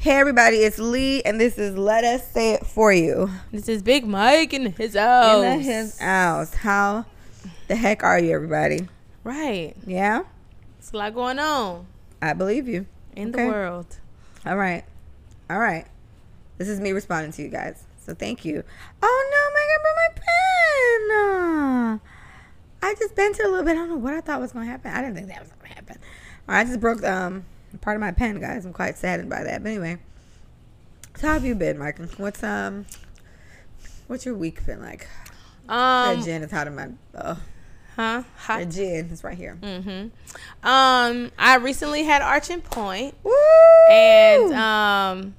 Hey everybody, it's Lee, and this is Let Us Say It For You. This is Big Mike in his house. In his house. How the heck are you, everybody? Right. Yeah? It's a lot going on I believe you. in Okay. the world. All right. All right. This is me responding to you guys. So thank you. Oh no, Megan, brought my pen. I just bent it a little bit. I don't know what I thought was gonna happen. I didn't think that was gonna happen. All right, I just broke um part of my pen, guys. I'm quite saddened by that. But anyway. So how have you been, Mike? What's um what's your week been like? Um, that gin is hot in my uh huh? Hot. that gin is right here. Mm-hmm. Um, I recently had Arching Point, Woo! and um,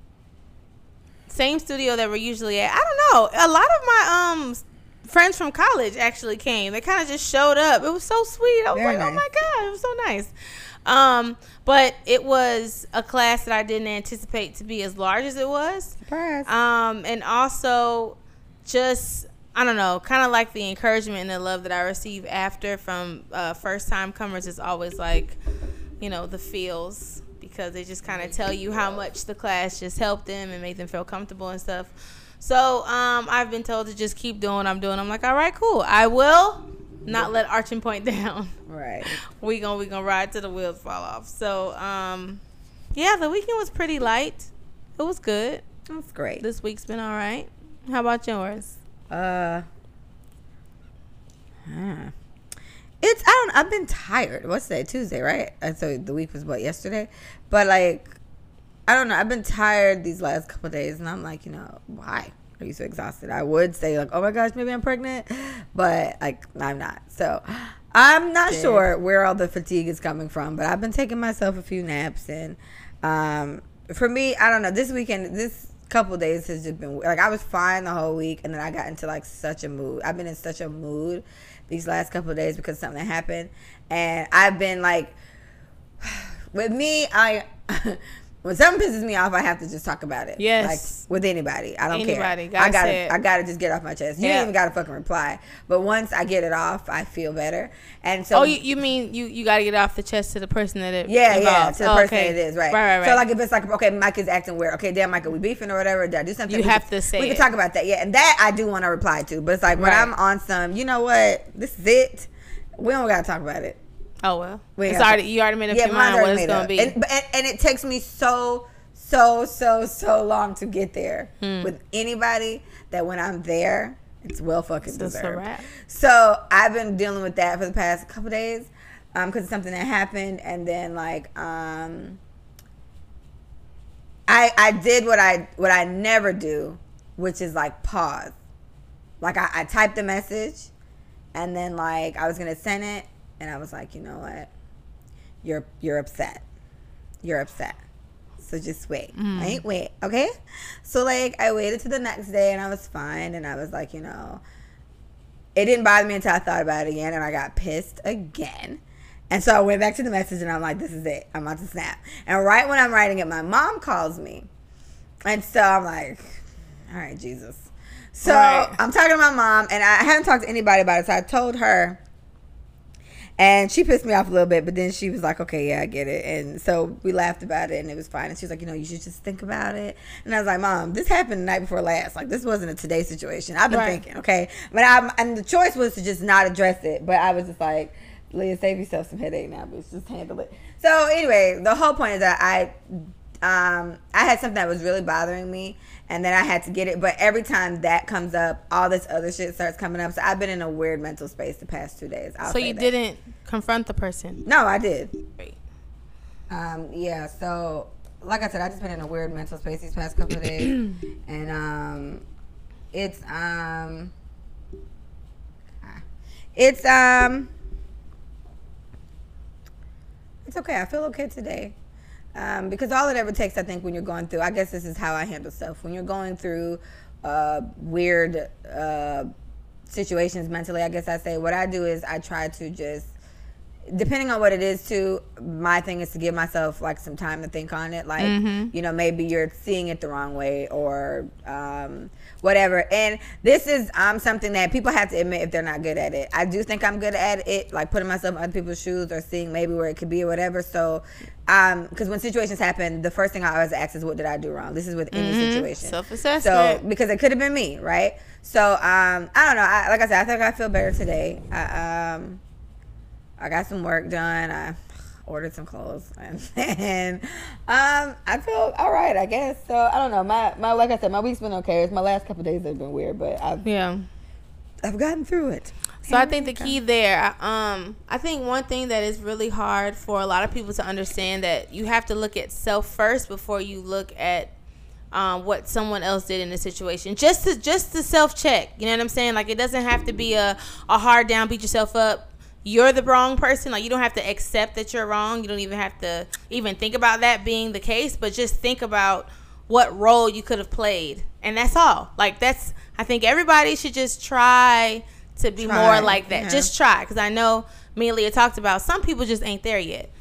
same studio that we're usually at. I don't know. A lot of my um friends from college actually came. They kind of just showed up. It was so sweet. I was Very like, oh my god, it was so nice. Um, but it was a class that I didn't anticipate to be as large as it was. surprise. um, and also just I don't know, kind of like the encouragement and the love that I receive after from uh, first time comers is always like, you know, the feels because they just kind of tell you how much the class just helped them and made them feel comfortable and stuff. So um, I've been told to just keep doing what I'm doing. I'm like, all right, cool. I will not let Arching Point down. right. we gonna we gonna ride till the wheels fall off. So um, yeah, the weekend was pretty light. It was good That's great. this week's been all right. How about yours? Uh, huh. it's I don't. I've been tired. What's today? Tuesday, right? And so the week was what yesterday, but like, I don't know. I've been tired these last couple of days, and I'm like, you know, why you so exhausted? I would say like, oh my gosh, maybe I'm pregnant, but like, I'm not. So. I'm not sure where all the fatigue is coming from, but I've been taking myself a few naps, and um, for me, I don't know. This weekend, this couple days has just been like I was fine the whole week, and then I got into like such a mood. I've been in such a mood these last couple days because something happened, and I've been like, with me, I. When something pisses me off, I have to just talk about it. Yes. like with anybody, I don't Anybody, care. gotta I gotta, it. I gotta just get off my chest. You Yeah. ain't even gotta fucking reply. But once I get it off, I feel better. And so, oh, you, you mean you you got to get off the chest to the person that it yeah, yeah, to the Oh, person okay. it is, right. Right, right, right. So like if it's like, okay, Mike is acting weird. Okay, damn, Mike, are we beefing or whatever? Did I do something? You We have can- to say We can talk about that, yeah. And that I do want to reply to. But it's like when Right. I'm on some, you know what? This is it. We don't gotta talk about it. Oh well, We it's already you already made up Yeah, your mind what already it's made gonna up. be. And, and, and it takes me so, so, so, so long to get there Hmm. with anybody that when I'm there, it's well fucking So deserved. So I've been dealing with that for the past couple days because it's something that happened, and then like um, I I did what I what I never do, which is like pause. Like I, I typed the message, and then like I was gonna send it, and I was like, you know what, you're you're upset, you're upset. So just wait. Wait, mm. wait, okay? So like I waited to the next day and I was fine and I was like, you know, it didn't bother me until I thought about it again and I got pissed again. And so I went back to the message and I'm like, this is it. I'm about to snap. And right when I'm writing it, my mom calls me. And so I'm like, all right, Jesus. So Right. I'm talking to my mom and I haven't talked to anybody about it. So I told her and she pissed me off a little bit, but then she was like, okay, yeah, I get it. And so we laughed about it and it was fine. And she was like, you know, you should just think about it. And I was like, mom, this happened the night before last. Like, this wasn't a today situation. I've been Right. thinking, okay. But I'm, and the choice was to just not address it. But I was just like, Leah, save yourself some headache now, bitch. Just handle it. So anyway, the whole point is that I, um, I had something that was really bothering me, and then I had to get it. But every time that comes up, all this other shit starts coming up. So I've been in a weird mental space the past two days. I'll so you that. didn't confront the person. No, I did. Right. Um, yeah. So, like I said, I've just been in a weird mental space these past couple of days, and um, it's um, it's um, it's okay. I feel okay today. Um, because all it ever takes, I think, when you're going through, I guess this is how I handle stuff. When you're going through uh, weird uh, situations mentally, I guess I say what I do is I try to just depending on what it is too my thing is to give myself like some time to think on it. Like Mm-hmm. you know maybe you're seeing it the wrong way or um whatever. And this is um something that people have to admit if they're not good at it. I do think i'm good at it like putting myself in other people's shoes or seeing maybe where it could be or whatever. So um because when situations happen the first thing i always ask is what did i do wrong? This is with any situation. So Self-assessment. So because it could have been me right? So um i don't know. I, like i said i think i feel better today. I, um I got some work done. I ordered some clothes, and then um, I feel all right, I guess. So I don't know. My my like I said, my week's been okay. It's my last couple days have been weird, but I've yeah. I've gotten through it. So I think the key there, um, I think one thing that is really hard for a lot of people to understand that you have to look at self first before you look at um, what someone else did in the situation. Just to just to self check. You know what I'm saying? Like it doesn't have to be a, a hard down, beat yourself up. You're the wrong person. Like you don't have to accept that you're wrong. You don't even have to even think about that being the case. But just think about what role you could have played, and that's all. Like that's. I think everybody should just try to be Try, more like that. yeah. Just try, because I know me and Leah talked about some people just ain't there yet,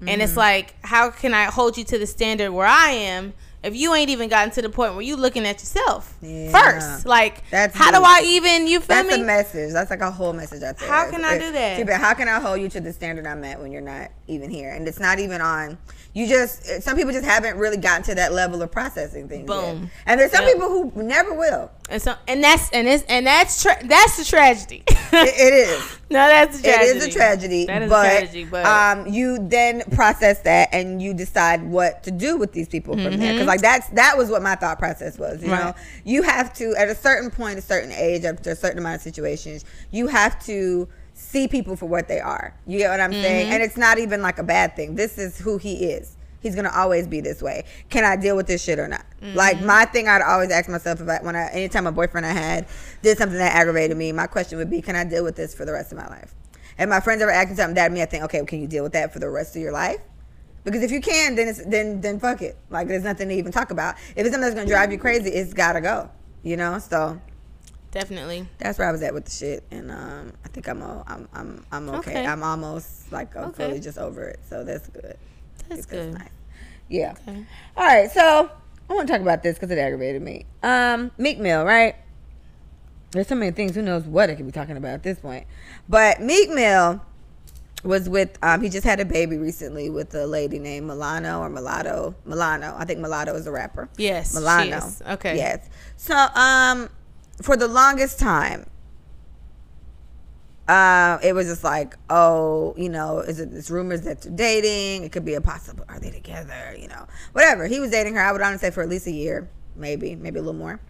and Mm-hmm. it's like, how can I hold you to the standard where I am? If you ain't even gotten to the point where you looking at yourself Yeah. first, like That's how do. I even you feel That's me? a message. That's like a whole message out there. How can I do that? too. How can I hold you to the standard I'm at when you're not even here? And it's not even on. You just some people just haven't really gotten to that level of processing things. yet. Boom. And there's some Yep. people who never will. And so and that's and it's and that's tra- that's the tragedy. It, it is. no, that's a tragedy. is a tragedy, That is but, a tragedy, but um, you then process that and you decide what to do with these people from there. Because like that's that was what my thought process was. You know, Mm-hmm. You have to at a certain point, a certain age, after a certain amount of situations, you have to see people for what they are. You get what I'm Mm-hmm. saying? And it's not even like a bad thing. This is who he is. He's gonna always be this way. Can I deal with this shit or not? Mm-hmm. Like my thing, I'd always ask myself if I, when I, anytime a boyfriend I had did something that aggravated me, my question would be, can I deal with this for the rest of my life? And my friends ever asking something that me, I think, okay, can you deal with that for the rest of your life? Because if you can, then it's then then fuck it. Like there's nothing to even talk about. If it's something that's gonna drive you crazy, it's gotta go. You know. So definitely. that's where I was at with the shit, and um, I think I'm all, I'm I'm I'm okay. Okay. I'm almost like I'm Okay. fully just over it. So that's good. That's It's good. nice. Yeah. Okay. All right. So I want to talk about this because it aggravated me. Um, Meek Mill, right? There's so many things. Who knows what I could be talking about at this point? But Meek Mill was with. Um, he just had a baby recently with a lady named Milano or Mulatto. Milano. I think Mulatto is a rapper. Yes. she Milano. is. Okay. Yes. So, um, for the longest time, uh, it was just like, oh, you know, is it this rumors that they're dating? It could be a possible. Are they together? You know, whatever. He was dating her. I would honestly say for at least a year, maybe, maybe a little more.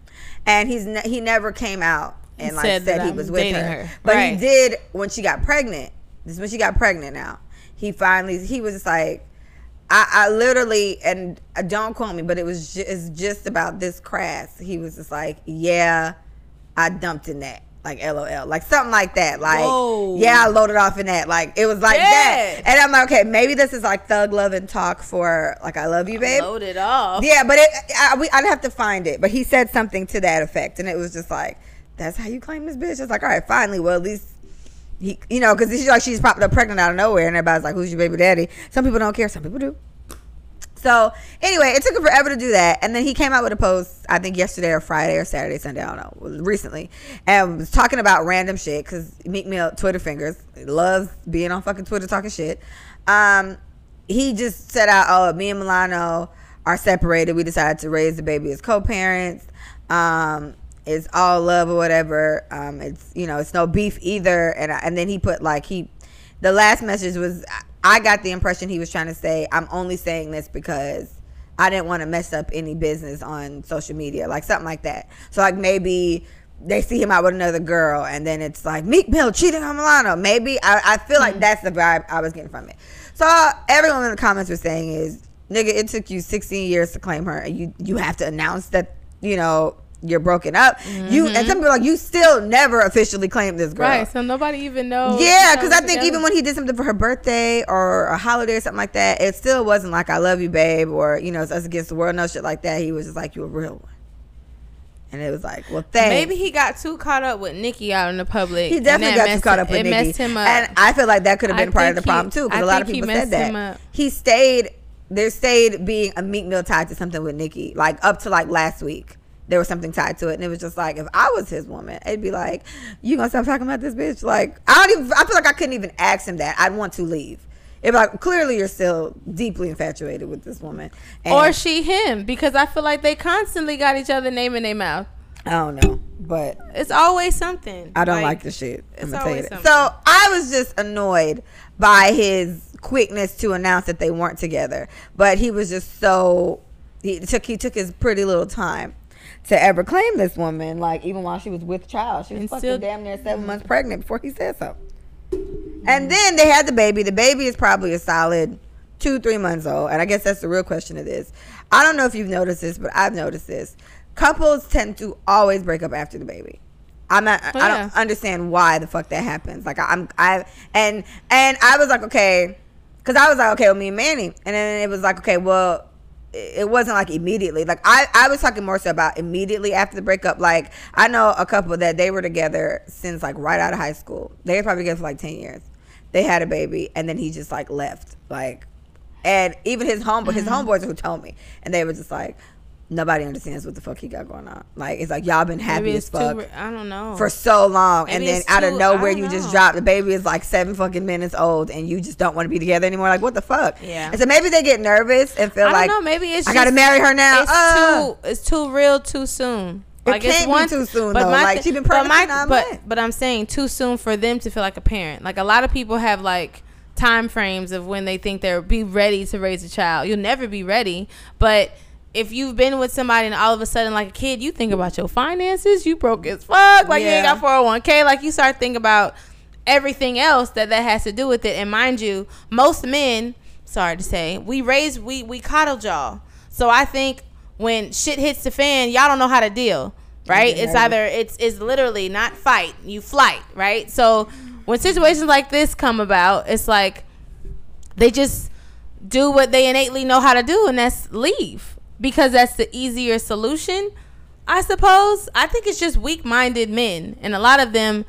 And he's ne- he never came out and like Said said, he I'm was with her. her. But Right. he did when she got pregnant. This is when she got pregnant. Now he finally he was just like. I, I literally and uh, don't quote me, but it was just, it's just about this crass. He was just like, yeah, I dumped in that, like LOL, like something like that. Like, Whoa. yeah, I loaded off in that. Like it was like that, Yeah. and I'm like, okay, maybe this is like thug love and talk for like I love you, babe. Loaded off. Yeah, but it, I, we, I'd have to find it. But he said something to that effect, and it was just like, that's how you claim this bitch. It's like, all right, finally, well at least. He, you know, because she's like she's popped up pregnant out of nowhere, and everybody's like, "Who's your baby daddy?" Some people don't care, some people do. So anyway, it took him forever to do that, and then he came out with a post. I think yesterday or Friday or Saturday, Sunday, I don't know, recently, and was talking about random shit because Meek Mill Twitter fingers loves being on fucking Twitter talking shit. Um, he just said out, "Oh, me and Milano are separated. We decided to raise the baby as co-parents. Um, it's all love or whatever. Um, it's you know, it's no beef either." And and then he put like he, the last message was, I got the impression he was trying to say, "I'm only saying this because." I didn't want to mess up any business on social media, like something like that. So like maybe they see him out with another girl, and then it's like Meek Mill cheating on Milano. Maybe I, I feel like mm. that's the vibe I was getting from it. So everyone in the comments was saying is, nigga, it took you 16 years to claim her, and you you have to announce that you know you're broken up. You and some mm-hmm. people are like you still never officially claimed this girl. Right. So nobody even knows. Yeah, because I think together. even when he did something for her birthday or a holiday or something like that, it still wasn't like "I love you, babe" or you know "It's us against the world," no shit like that. He was just like, "You a real one." And it was like, well, thanks. Maybe he got too caught up with Nicki out in the public. He definitely got too caught up with it Nicki. messed him up. And I feel like that could have I been part of the he- problem too, because I a lot of people said messed him that. up. He stayed there stayed being a Meek Mill tied to something with Nicki. Like up to like last week. There was something tied to it. And it was just like if I was his woman, it'd be like, You gonna stop talking about this bitch? Like I don't even I feel like I couldn't even ask him that. I'd want to leave. Be like clearly you're still deeply infatuated with this woman. And or she him because I feel like they constantly got each other name in their mouth. I don't know. But It's always something. I don't like, the shit. I'm gonna tell you that. So I was just annoyed by his quickness to announce that they weren't together. But he was just so he took he took his pretty little time to ever claim this woman. Like even while she was with child, she was And fucking still- damn near seven mm-hmm. months pregnant before he said so. And then they had the baby. The baby is probably a solid two, three months old. And I guess that's the real question of this. I don't know if you've noticed this, but I've noticed this. Couples tend to always break up after the baby. I'm not. Oh, I don't understand why the fuck that happens. Like I'm. I and and I was like, okay, because I was like, okay, well, me and Manny, and then it was like, okay, well, it wasn't like immediately. Like I, I was talking more so about immediately after the breakup. Like I know a couple that they were together since like right out of high school. They were probably together for like ten years. They had a baby, and then he just like left. Like, and even his home, his Mm-hmm. homeboys who told me, and they were just like, nobody understands what the fuck he got going on. Like it's like y'all been happy as fuck too. I don't know. for so long, and then it's out of nowhere you don't just drop the baby is like seven fucking minutes old, and you just don't want to be together anymore. Like what the fuck? Yeah. And so maybe they get nervous and feel I don't like know. Maybe it's I gotta marry her now. It's Uh. too. It's too real. Too soon. It can't be too soon, though. my Like, she been but pregnant my- nine but. But I'm saying too soon for them to feel like a parent. Like a lot of people have like time frames of when they think they'll be ready to raise a child. You'll never be ready, but if you've been with somebody and all of a sudden like a kid you think about your finances you broke as fuck like you ain't got 401k like you start thinking about everything else that that has to do with it. And mind you most men sorry to say we raise we we coddle y'all. So i think when shit hits the fan y'all don't know how to deal right? Get it's either it's it's literally not fight you flight right? So when situations like this come about it's like they just do what they innately know how to do and that's leave because that's the easier solution i suppose i think it's just weak-minded men and a lot of them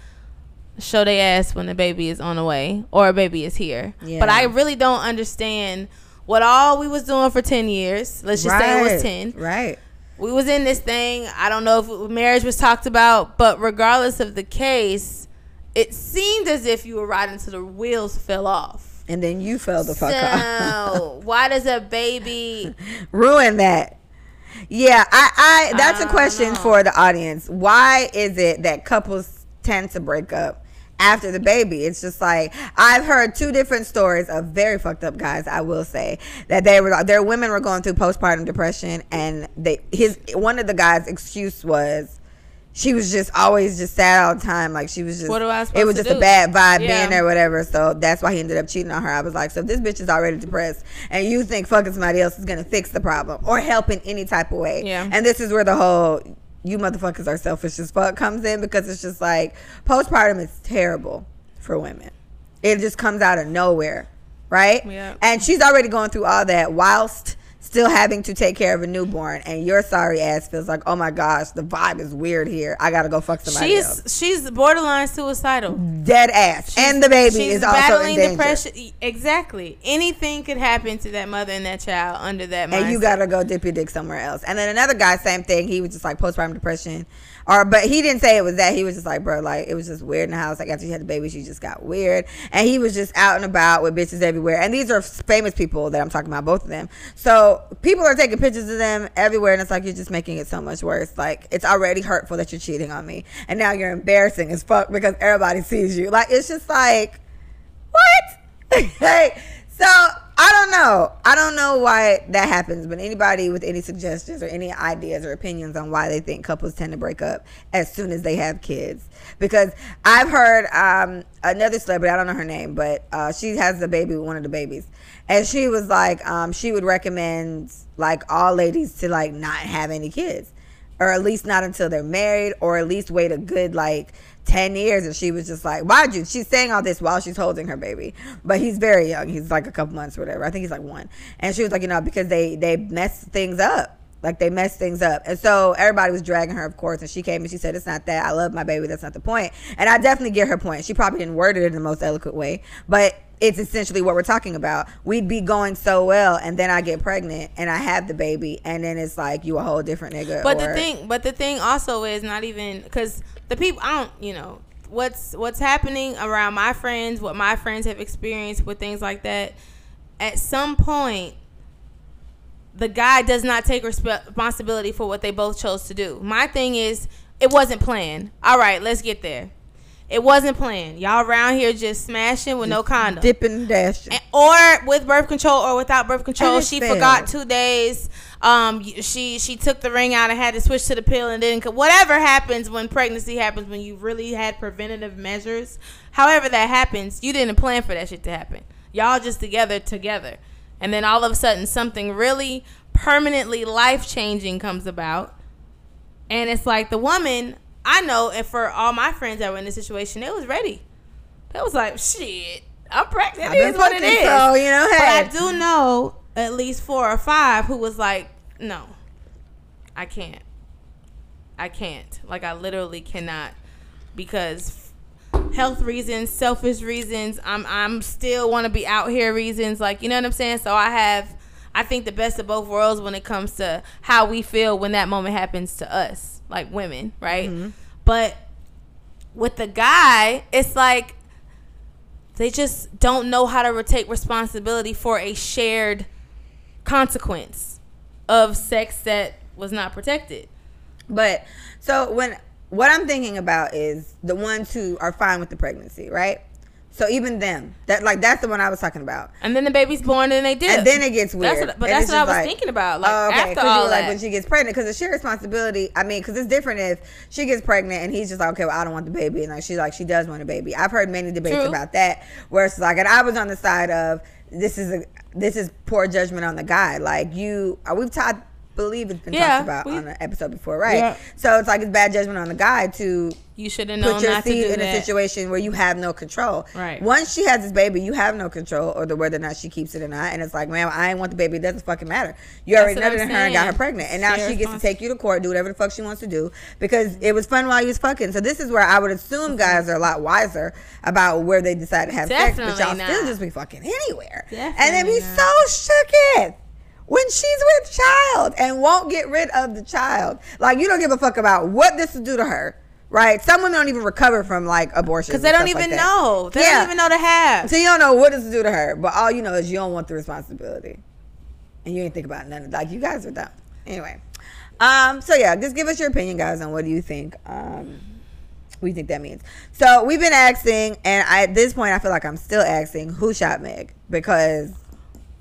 show their ass when the baby is on the way or a baby is here Yeah. but i really don't understand what all we was doing for 10 years let's just say it was 10 Right. we was in this thing. I don't know if marriage was talked about, but regardless of the case, it seemed as if you were riding till the wheels fell off. And then you fell the fuck off. So why does a baby? Ruin that. Yeah, I, I that's I a question know. for the audience. Why is it that couples tend to break up after the baby? It's just like I've heard two different stories of very fucked up guys, I will say, that they were their women were going through postpartum depression and they his one of the guys' excuse was she was just always just sad all the time. Like she was just What am I it was just a bad vibe Yeah. being there, whatever. So that's why he ended up cheating on her. I was like, so if this bitch is already depressed and you think fucking somebody else is gonna fix the problem or help in any type of way. Yeah. And this is where the whole you motherfuckers are selfish as fuck comes in because it's just like postpartum is terrible for women. It just comes out of nowhere, right? Yeah. And she's already going through all that whilst still having to take care of a newborn and your sorry ass feels like, oh my gosh, the vibe is weird here. I gotta go fuck somebody else. She's she's borderline suicidal. Dead ass. and the baby She's is also in battling danger. depression. Exactly. Anything could happen to that mother and that child under that. and you gotta go dip your dick somewhere else. And then another guy, same thing. He was just like postpartum depression, or but he didn't say it was that. He was just like, bro, like it was just weird in the house. Like after you had the baby, she just got weird, and he was just out and about with bitches everywhere. And these are famous people that I'm talking about, both of them. So people are taking pictures of them everywhere, and it's like you're just making it so much worse. Like it's already hurtful that you're cheating on me, and now you're embarrassing as fuck because everybody sees you. Like it's just like what? hey, so I don't know. I don't know why that happens, but anybody with any suggestions or any ideas or opinions on why they think couples tend to break up as soon as they have kids? Because I've heard um, another celebrity, I don't know her name, but uh, she has a baby with one of the babies, and she was like, um, she would recommend like all ladies to like not have any kids or at least not until they're married, or at least wait a good like 10 years. And she was just like, Why'd you? She's saying all this while she's holding her baby. But he's very young. He's like a couple months or whatever. I think he's like one. And she was like, You know, because they, they mess things up. Like they messed things up. And so everybody was dragging her, of course. And she came and she said, It's not that. I love my baby. That's not the point. And I definitely get her point. She probably didn't word it in the most eloquent way, but it's essentially what we're talking about. We'd be going so well, and then I get pregnant and I have the baby, and then it's like you a whole different nigga. But or- the thing, but the thing also is not even because the people I don't, you know, what's what's happening around my friends, what my friends have experienced with things like that. At some point, the guy does not take resp- responsibility for what they both chose to do. My thing is, it wasn't planned. All right, let's get there. It wasn't planned. Y'all around here just smashing with no condom. dipping and dashing. And- or with birth control or without birth control. She forgot two days. Um, she she took the ring out and had to switch to the pill and then whatever happens when pregnancy happens when you really had preventative measures. However that happens, you didn't plan for that shit to happen. Y'all just together together, and then all of a sudden something really permanently life changing comes about, and it's like the woman I know, and for all my friends that were in this situation, they was ready. They was like, shit, I'm pregnant. It is what it is. so, you know, But I do know at least four or five who was like, no, I can't. I can't. Like, I literally cannot because health reasons, selfish reasons. I'm I'm still want to be out here reasons. Like, you know what I'm saying? So I have. I think the best of both worlds when it comes to how we feel when that moment happens to us, like women, right? Mm-hmm. But with the guy, it's like they just don't know how to take responsibility for a shared consequence of sex that was not protected. But so when what I'm thinking about is the ones who are fine with the pregnancy, right? So even them, that like that's the one I was talking about. And then the baby's born and they did. And then it gets weird. That's what, but And that's what I was like, thinking about. Like oh, okay, after all that. like when she gets pregnant, because the shared responsibility. I mean, because it's different if she gets pregnant and he's just like, okay, well, I don't want the baby, and like she's like, she does want a baby. I've heard many debates True. about that, where it's like, and I was on the side of this is a this is poor judgment on the guy. Like you, uh, we've talked. Believe it's been Yeah, talked about we- on an episode before, right? Yeah. So it's like it's bad judgment on the guy to you should have known put your not do in a situation where you have no control. Right. Once she has this baby, you have no control over whether or not she keeps it or not. And it's like, man, I ain't want the baby. It doesn't fucking matter. You That's already nutted her and got her pregnant, and now she gets to take you to court, do whatever the fuck she wants to do because it was fun while you was fucking. So this is where I would assume mm-hmm. guys are a lot wiser about where they decide to have sex, but y'all still just be fucking anywhere, and Definitely then be not. so shooketh when she's with child and won't get rid of the child. Like you don't give a fuck about what this will do to her. Right, some women don't even recover from like abortion Because they don't even know. They don't even know to have. So you don't know what this will do to her, but all you know is you don't want the responsibility, and you ain't think about none of that. Like you guys are dumb. Anyway, um, so yeah, just give us your opinion, guys, on what do you think. Um, what do you think that means? So we've been asking, and I, at this point, I feel like I'm still asking who shot Meg because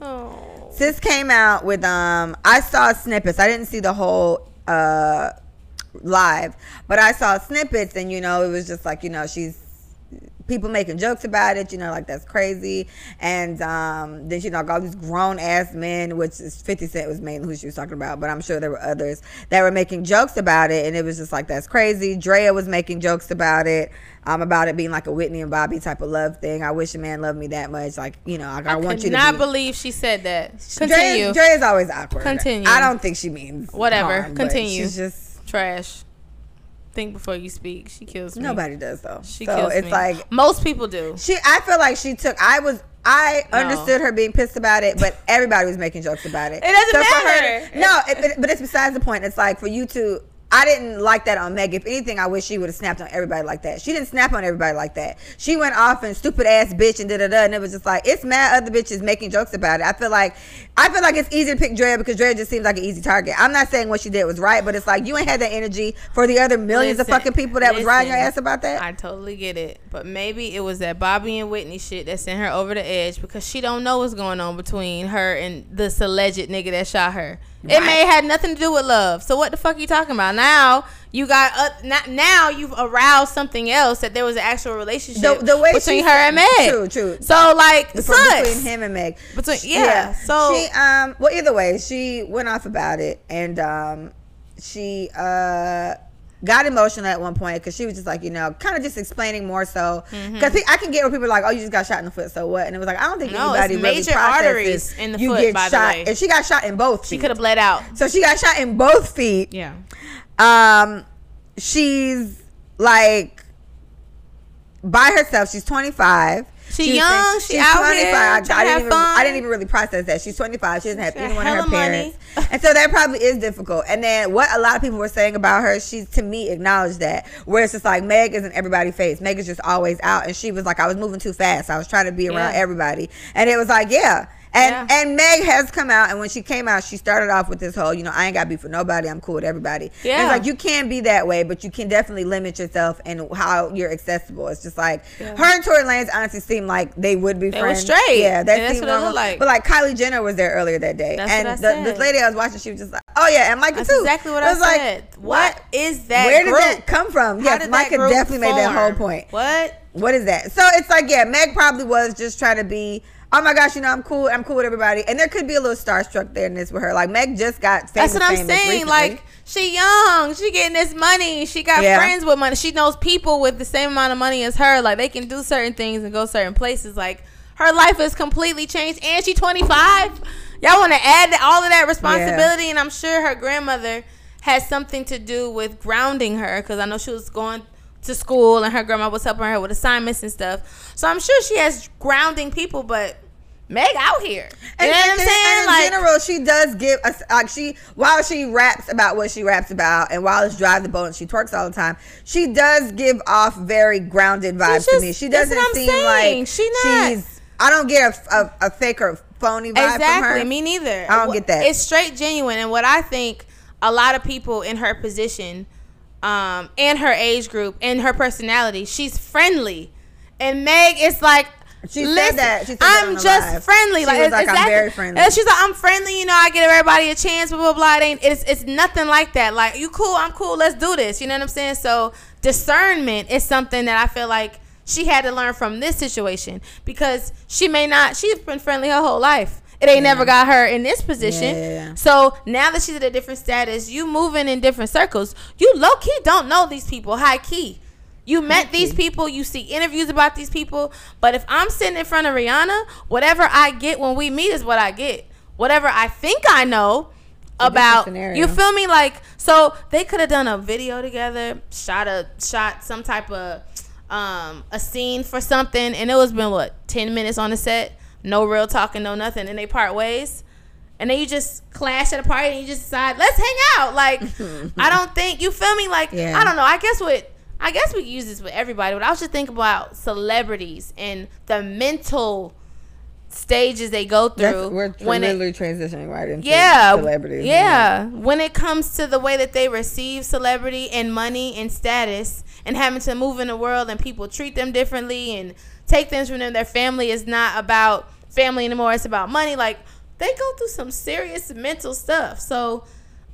Oh. Sis came out with um I saw snippets. I didn't see the whole uh live, but I saw snippets and you know, it was just like, you know, she's people making jokes about it, you know, like that's crazy. And um then you know, all these grown ass men, which is fifty cent was mainly who she was talking about, but I'm sure there were others that were making jokes about it and it was just like that's crazy. Draya was making jokes about it. Um, about it being like a Whitney and Bobby type of love thing. I wish a man loved me that much. Like, you know, like, I, I, want you to not be, believe she said that. Continue. Dre is always awkward. Continue. I don't think she means Whatever. harm, Continue. She's just Trash. Think before you speak. She kills me. nobody does though. She so kills it's me. like most people do. she. I feel like she took. I was. I No. understood her being pissed about it, but everybody was making jokes about it. It doesn't her matter. to- no, it, it- but it's besides the point. It's like for you to. I didn't like that on Meg. If anything, I wish she would have snapped on everybody like that. She didn't snap on everybody like that. She went off and stupid ass bitch and da da da, and it was just like it's mad other bitches making jokes about it. I feel like I feel like it's easy to pick Draya because Draya just seems like an easy target. I'm not saying what she did was right, but it's like you ain't had that energy for the other millions Listen, of fucking people that was riding your listen. ass about that. I totally get it, but maybe it was that Bobby and Whitney shit that sent her over the edge because she don't know what's going on between her and this alleged nigga that shot her. It may have nothing to do with love. So what the fuck are you talking about now? You got uh, not, now you've aroused something else that there was an actual relationship The- the way between her and Meg. True, true. So like, Between- sus. between him and Meg. Between- yeah, so- she um well either way she went off about it and um she uh got emotional at one point because she was just like, you know, kind of just explaining more so. Mm-hmm. Because I can get where people are like, oh, you just got shot in the foot, so what? And it was like, I don't think No, anybody it's really major processes arteries in the you foot, get by the way. And she got shot in both. She could have bled out. So she got shot in both feet. Yeah. Um, she's like by herself. She's 25. She young, she out here, I, I didn't even, fun. I didn't even really process that. She's 25. She doesn't have She anyone of her parents. and so that probably is difficult. And then what a lot of people were saying about her, she's to me acknowledged that. Where it's just like Meg isn't everybody face. Meg is just always out. And she was like, I was moving too fast. I was trying to be around Yeah. everybody. And it was like, yeah. And Yeah. and Meg has come out, and when she came out, she started off with this whole, you know, I ain't got beef with nobody. I'm cool with everybody. And Yeah. it's like you can be that way, but you can definitely limit yourself and how you're accessible. It's just like Yeah. her and Tory Lanez honestly seem like they would be They were friends. straight. Yeah, that that's what like. But like Kylie Jenner was there earlier that day, That's and what I the, this lady I was watching, she was just like, "Oh yeah," and Micah That's too. exactly what I was like, said. what is that? Where did group? that come from? How yes, Micah definitely made that whole point. What? What is that? So it's like, yeah, Meg probably was just trying to be. Oh my gosh, you know I'm cool. I'm cool with everybody, and there could be a little starstruck there in this with her. Like Meg just got famous. That's what I'm saying. recently. Like she young, she getting this money. She got Yeah. friends with money. She knows people with the same amount of money as her. Like they can do certain things and go certain places. Like her life is completely changed, and she 25. Y'all want to add all of that responsibility, and I'm sure her grandmother has something to do with grounding her because I know she was going to school and her grandma was helping her with assignments and stuff. So I'm sure she has grounding people, but Meg out here. You And, know what I'm saying? in like, general, she does give us like she while she raps about what she raps about, and while it's drive the boat and she twerks all the time, she does give off very grounded vibes to me. She doesn't seem saying. like She not- she's. I don't get a, a, a fake or phony vibe from Exactly. her. Me neither. I don't get that. It's straight genuine. And what I think a lot of people in her position, um, and her age group and her personality, she's friendly. And Meg is like She said that. She said I'm the just live. friendly. She like, was like, I'm exactly. very friendly. And she's like, I'm friendly. You know, I give everybody a chance. Blah blah blah. It ain't. It's it's nothing like that. Like you cool. I'm cool. Let's do this. You know what I'm saying? So discernment is something that I feel like she had to learn from this situation because she may not. She's been friendly her whole life. It ain't never got her in this position. Yeah, yeah, yeah. So now that she's at a different status, you moving in different circles. You low key don't know these people. High key. You met these people, you see interviews about these people, but if I'm sitting in front of Rihanna, whatever I get when we meet is what I get. Whatever I think I know about you feel me like so they could have done a video together, shot a shot some type of um a scene for something and it was been what 10 minutes on the set, no real talking, no nothing and they part ways. And then you just clash at a party and you just decide, let's hang out. Like, I don't think you feel me. Like, Yeah. I don't know. I guess what I guess we use this with everybody, but I was just thinking about celebrities and the mental stages they go That's, through we're when it, literally transitioning right into yeah, celebrities. Yeah, when it comes to the way that they receive celebrity and money and status, and having to move in the world and people treat them differently and take things from them. Their family is not about family anymore; it's about money. Like they go through some serious mental stuff. So.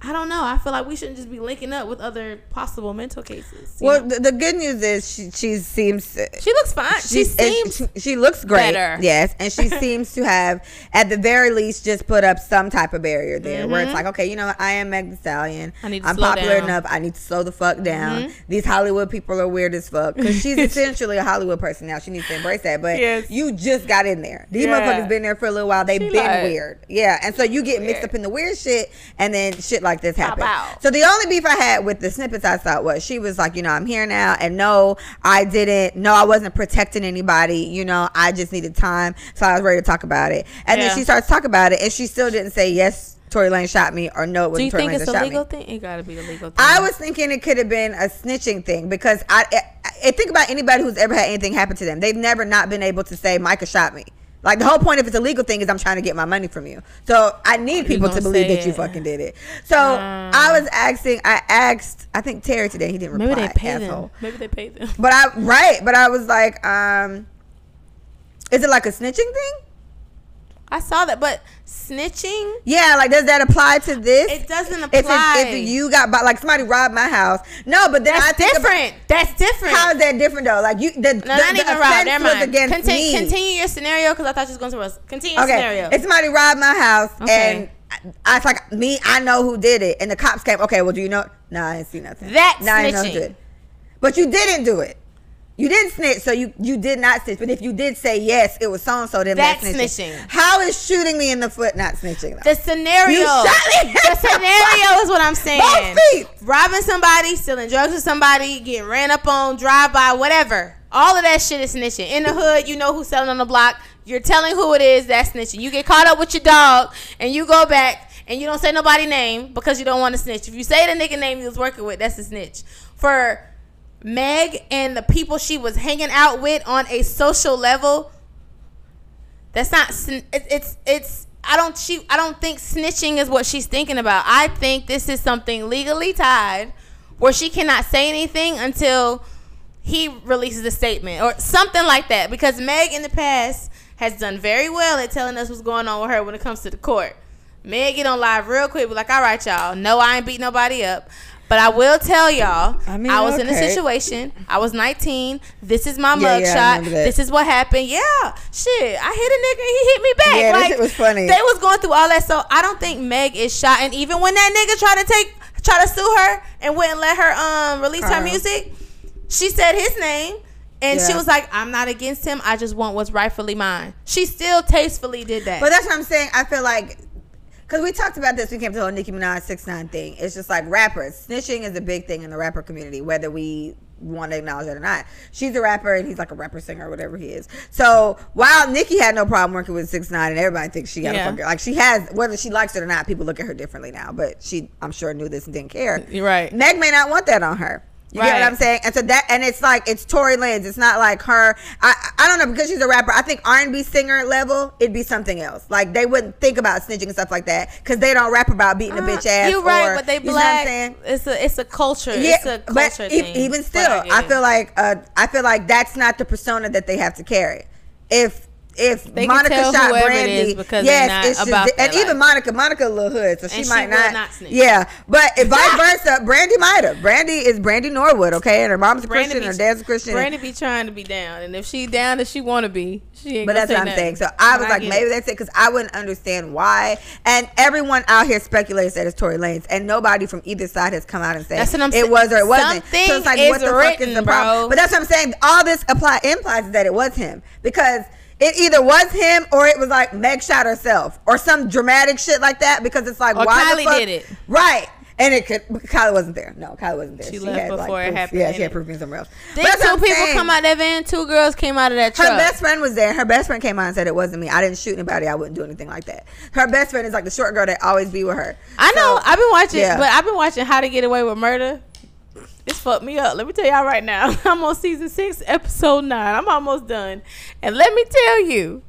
I don't know. I feel like we shouldn't just be linking up with other possible mental cases. Well, the, the good news is she, she seems she looks fine. She and seems she, she looks great. better. Yes, and she seems to have, at the very least, just put up some type of barrier there, where it's like, okay, you know, what? I am Meg Thee Stallion. Mm-hmm. I need to I'm popular down. enough. I need to slow the fuck down. Mhm. These Hollywood people are weird as fuck because she's essentially a Hollywood person now. She needs to embrace that. But Yes. you just got in there. These Yeah. motherfuckers been there for a little while. They've been like- weird. Yeah, and so you get mixed Weird. up in the weird shit, and then shit like this happened. out. So the only beef I had with the snippets I saw was she was like, you know, I'm here now, and no, I didn't. No, I wasn't protecting anybody. You know, I just needed time, so I was ready to talk about it. And Yeah. then she starts talking about it, and she still didn't say yes. Tory Lane shot me, or no, it Do wasn't you Tory think Lane it's a legal me. thing? It got to be a legal thing. I was thinking it could have been a snitching thing because I, I, I think about anybody who's ever had anything happen to them. They've never not been able to say Micah shot me. Like the whole point if it's a legal thing is I'm trying to get my money from you. So I need people to believe that you fucking did it. So I was asking, I asked, I think Terry today he didn't Maybe reply. they pay asshole. them. Maybe they pay them. But I right, but I was like, um, is it like a snitching thing? I saw that, but snitching, Yeah, like does that apply to this? it doesn't if, it's- apply. if you got like somebody robbed my house, no, but then I That's think about- different. That's different. How is that different though? Like you, the, no, the, not the even rob. offense Never mind. against Continue, me. continue your scenario because I thought you was going to us. Continue your Okay, scenario. if somebody robbed my house Okay. and I was like me. I know who did it, and the cops came. Okay, well, do you know? No, I didn't see nothing. That's no, I didn't know who snitching. But you didn't do it. You didn't snitch, so you you did not snitch. But if you did say yes, it was so and so. Then That's snitching. snitching. How is shooting me in the foot not snitching? Though? The scenario. You shot me. the scenario is what I'm saying. Both feet. Robbing somebody, stealing drugs with somebody, getting ran up on, drive by, whatever. All of that shit is snitching. In the hood, you know who's selling on the block. You're telling who it is. That's snitching. You get caught up with your dog, and you go back and you don't say nobody name because you don't want to snitch. If you say the nigga name you was working with, that's a snitch. For Meg and the people she was hanging out with on a social level, that's not. It's it's. I don't. She. I don't think snitching is what she's thinking about. I think this is something legally tied, where she cannot say anything until he releases a statement or something like that. Because Meg in the past has done very well at telling us what's going on with her when it comes to the court. Meg get on live real quick, be like, "All right, y'all. No, I ain't beat nobody up." But I will tell y'all, I I, mean, was in a situation. I was 19. This is my Yeah, yeah, mugshot. remember this is what happened. Yeah, shit. I hit a nigga. He hit me back. Yeah, like, shit was funny. They was going through all that. So I don't think Meg is shot. And even when that nigga tried to take, try to sue her and wouldn't let her um release her Carl. music, she said his name. And she was like, I'm not against him. I just want what's rightfully mine. She still tastefully did that. But that's what I'm saying. I feel like because we talked about this, we came to the whole Nicki Minaj six nine thing. It's just like rappers snitching is a big thing in the rapper community, whether we want to acknowledge it or not. She's a rapper and he's like a rapper singer or whatever he is. So while Nicki had no problem working with six nine and everybody thinks she got Yeah. a fucker, like she has whether she likes it or not, people look at her differently now. But she, I'm sure, knew this and didn't care. You're right. Meg may not want that on her. You get what I'm saying? And so that, and it's like it's Tory Lanez. It's not like her. I I don't know because she's a rapper. I think R&B singer level, it'd be something else. Like they wouldn't think about snitching and stuff like that because they don't rap about beating a bitch ass. You Uh, right, or- but they you know what I'm black. saying? It's a it's a culture. Yeah, it's a but culture e- thing. even still, get I, feel like uh, I feel like that's not the persona that they have to carry. If if They Monica shot Brandy, because not it's about and even life. Monica, Monica a little hood, so she And she might will not. not. Yeah, but if vice versa, Brandy might have. Brandy is Brandy Norwood, okay, and her mom's a Brandy Christian, be- her dad's a Christian. Brandy be trying to be down, and if she down, if she want to be, she ain't. But that's what I'm nothing. saying. So I was like, maybe it. that's it because I wouldn't understand why. And everyone out here speculates that it's Tory Lanez, and nobody from either side has come out and said That's what I'm it saying. was or it wasn't. Something so it's like, what the fuck is written, the problem? bro. But that's what I'm saying. All this apply implies that it was him because. It either was him or it was like Meg shot herself or some dramatic shit like that because it's like Or why Kylie the fuck? did it. right and it could Kylie wasn't there no Kylie wasn't there She left before it proof. happened, yeah she had proof being somewhere else Did But two people saying. come out of that van? Two girls came out of that Her best friend was there. Her best friend came out and said it wasn't me. I didn't shoot anybody. I wouldn't do anything like that. Her best friend is like the short girl that always be with her. I know. I've been watching, yeah. but I've been watching How to Get Away with Murder. It's fucked me up. Let me tell y'all right now. I'm on season six, episode nine. I'm almost done, and let me tell you,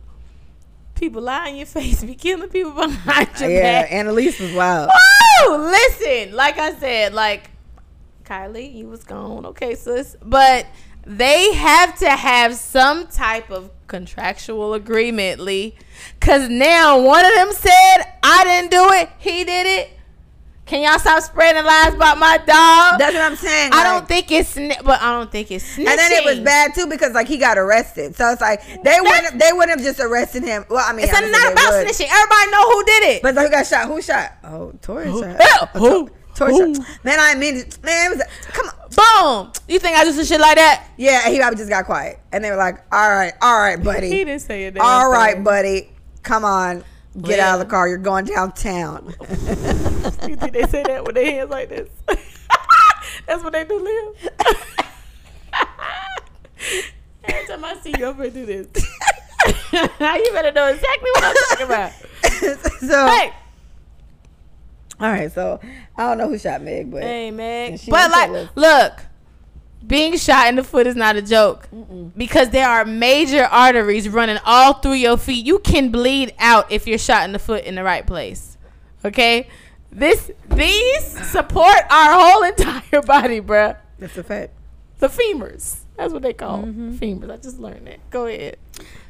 people lie in your face, be killing people behind your yeah, back. Annalise was wild. Woo! Listen, like I said, like Kylie, you was gone. Okay, sis. But they have to have some type of contractual agreement, Lee. Cause now one of them said, I didn't do it, he did it. Can y'all stop spreading lies about my dog? That's what I'm saying. I like- don't think it's sni- but I don't think it's snitching. And then it was bad too because like he got arrested. So it's like they wouldn't they wouldn't have just arrested him. Well, I mean, It's I not about would. snitching. Everybody know who did it. But who got shot? Who shot? Oh, Tory shot. Yeah, Oh, who? To- Tory shot. Man, I mean, it- man, it was come on. Boom. You think I do some shit like that? Yeah, he probably just got quiet, and they were like, "All right, all right, buddy." He didn't say it. All right, buddy. Come on. Get out of the car. You're going downtown. You think they say that with their hands like this? That's what they do, Liam. Every time I see you over do this. Now you better know exactly what I'm talking about. so, Hey, all right. So, I don't know who shot Meg, but hey, Meg. But like, look, being shot in the foot is not a joke because there are major arteries running all through your feet. You can bleed out if you're shot in the foot in the right place. Okay, this these support our whole entire body, bruh. that's a fact. The femurs. That's what they call Mm-hmm. femurs. I just learned that. Go ahead.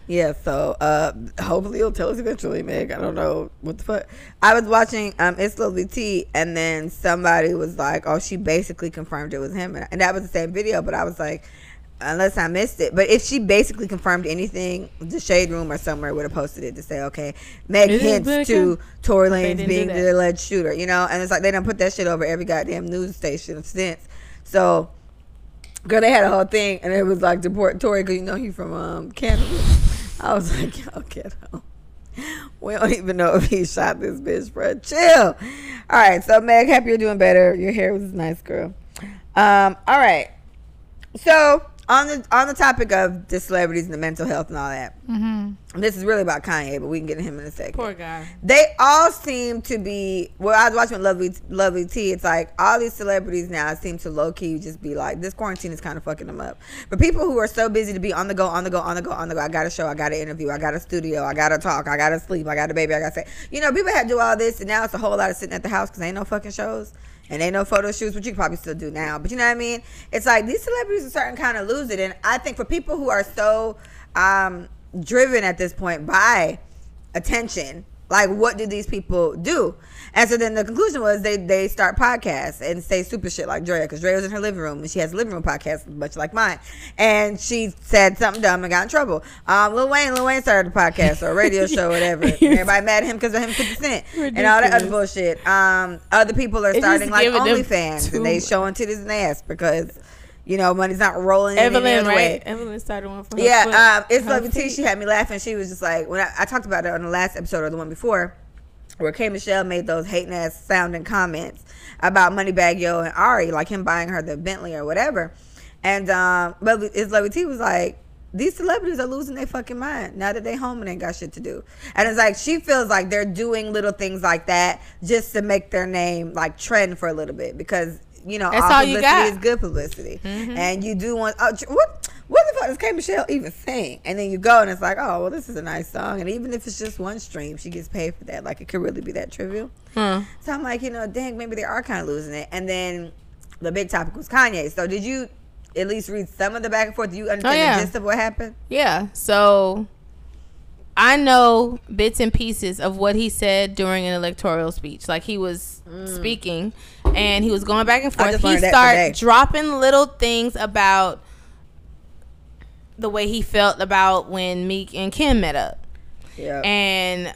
Yeah, so uh hopefully he'll tell us eventually, Meg. I don't know what the fuck. I was watching um It's Lovely Tea and then somebody was like, Oh, she basically confirmed it was him and, and that was the same video, but I was like unless I missed it. But if she basically confirmed anything, the shade room or somewhere would have posted it to say, okay, Meg It hints to Tory Lanez being the alleged shooter, you know? And it's like they don't put that shit over every goddamn news station since. So, girl, they had a whole thing, and it was like deport Tory because you know he from um, Canada. I was like, yo, home. We don't even know if he shot this bitch, bro. Chill. All right, so Meg, happy you're doing better. Your hair was nice, girl. Um, all right. So on the on the topic of the celebrities and the mental health and all that, Mm-hmm. this is really about Kanye, but we can get him in a second. Poor guy. They all seem to be. Well, I was watching Lovely Lovely T. It's like all these celebrities now seem to low key just be like, this quarantine is kind of fucking them up. But people who are so busy to be on the go, on the go, on the go, on the go. I got a show, I got an interview, I got a studio, I got to talk, I got to sleep, I got a baby, I got to say. You know, people had to do all this, and now it's a whole lot of sitting at the house because ain't no fucking shows. And ain't no photo shoots, which you probably still do now. But you know what I mean? It's like these celebrities are starting kind of lose it. And I think for people who are so um, driven at this point by attention, like what do these people do? And so then the conclusion was they they start podcasts and say super shit like Draya, because Draya was in her living room and she has a living room podcast much like mine. And she said something dumb and got in trouble. Um, Lil Wayne, Lil Wayne started a podcast or a radio show, whatever. Everybody mad at him because of him 50 Cent and all that other bullshit. Um, other people are It's starting like OnlyFans and they showing titties and ass because you know money's not rolling Evelyn, right? way. Evelyn started one for her Yeah, um, it's Lovely T. She had me laughing. She was just like when I, I talked about it on the last episode or the one before, where K Michelle made those hating ass sounding comments about Moneybagg Yo and Ari, like him buying her the Bentley or whatever. And um, but it's Lovely T was like. These celebrities are losing their fucking mind now that they home and ain't got shit to do. And it's like she feels like they're doing little things like that just to make their name like trend for a little bit because you know That's all all you publicity got. is good publicity. Mhm. And you do want oh, what what the fuck does K Michelle even sing? And then you go and it's like, oh well, this is a nice song. And even if it's just one stream, she gets paid for that. Like it could really be that trivial. Hmm. So I'm like, you know, dang, maybe they are kind of losing it. And then the big topic was Kanye. So did you at least read some of the back and forth? Do you understand Oh, yeah. the gist of what happened? Yeah. So I know bits and pieces of what he said during an electoral speech. Like he was speaking and he was going back and forth. He started dropping little things about the way he felt about when Meek and Kim met up. Yeah. And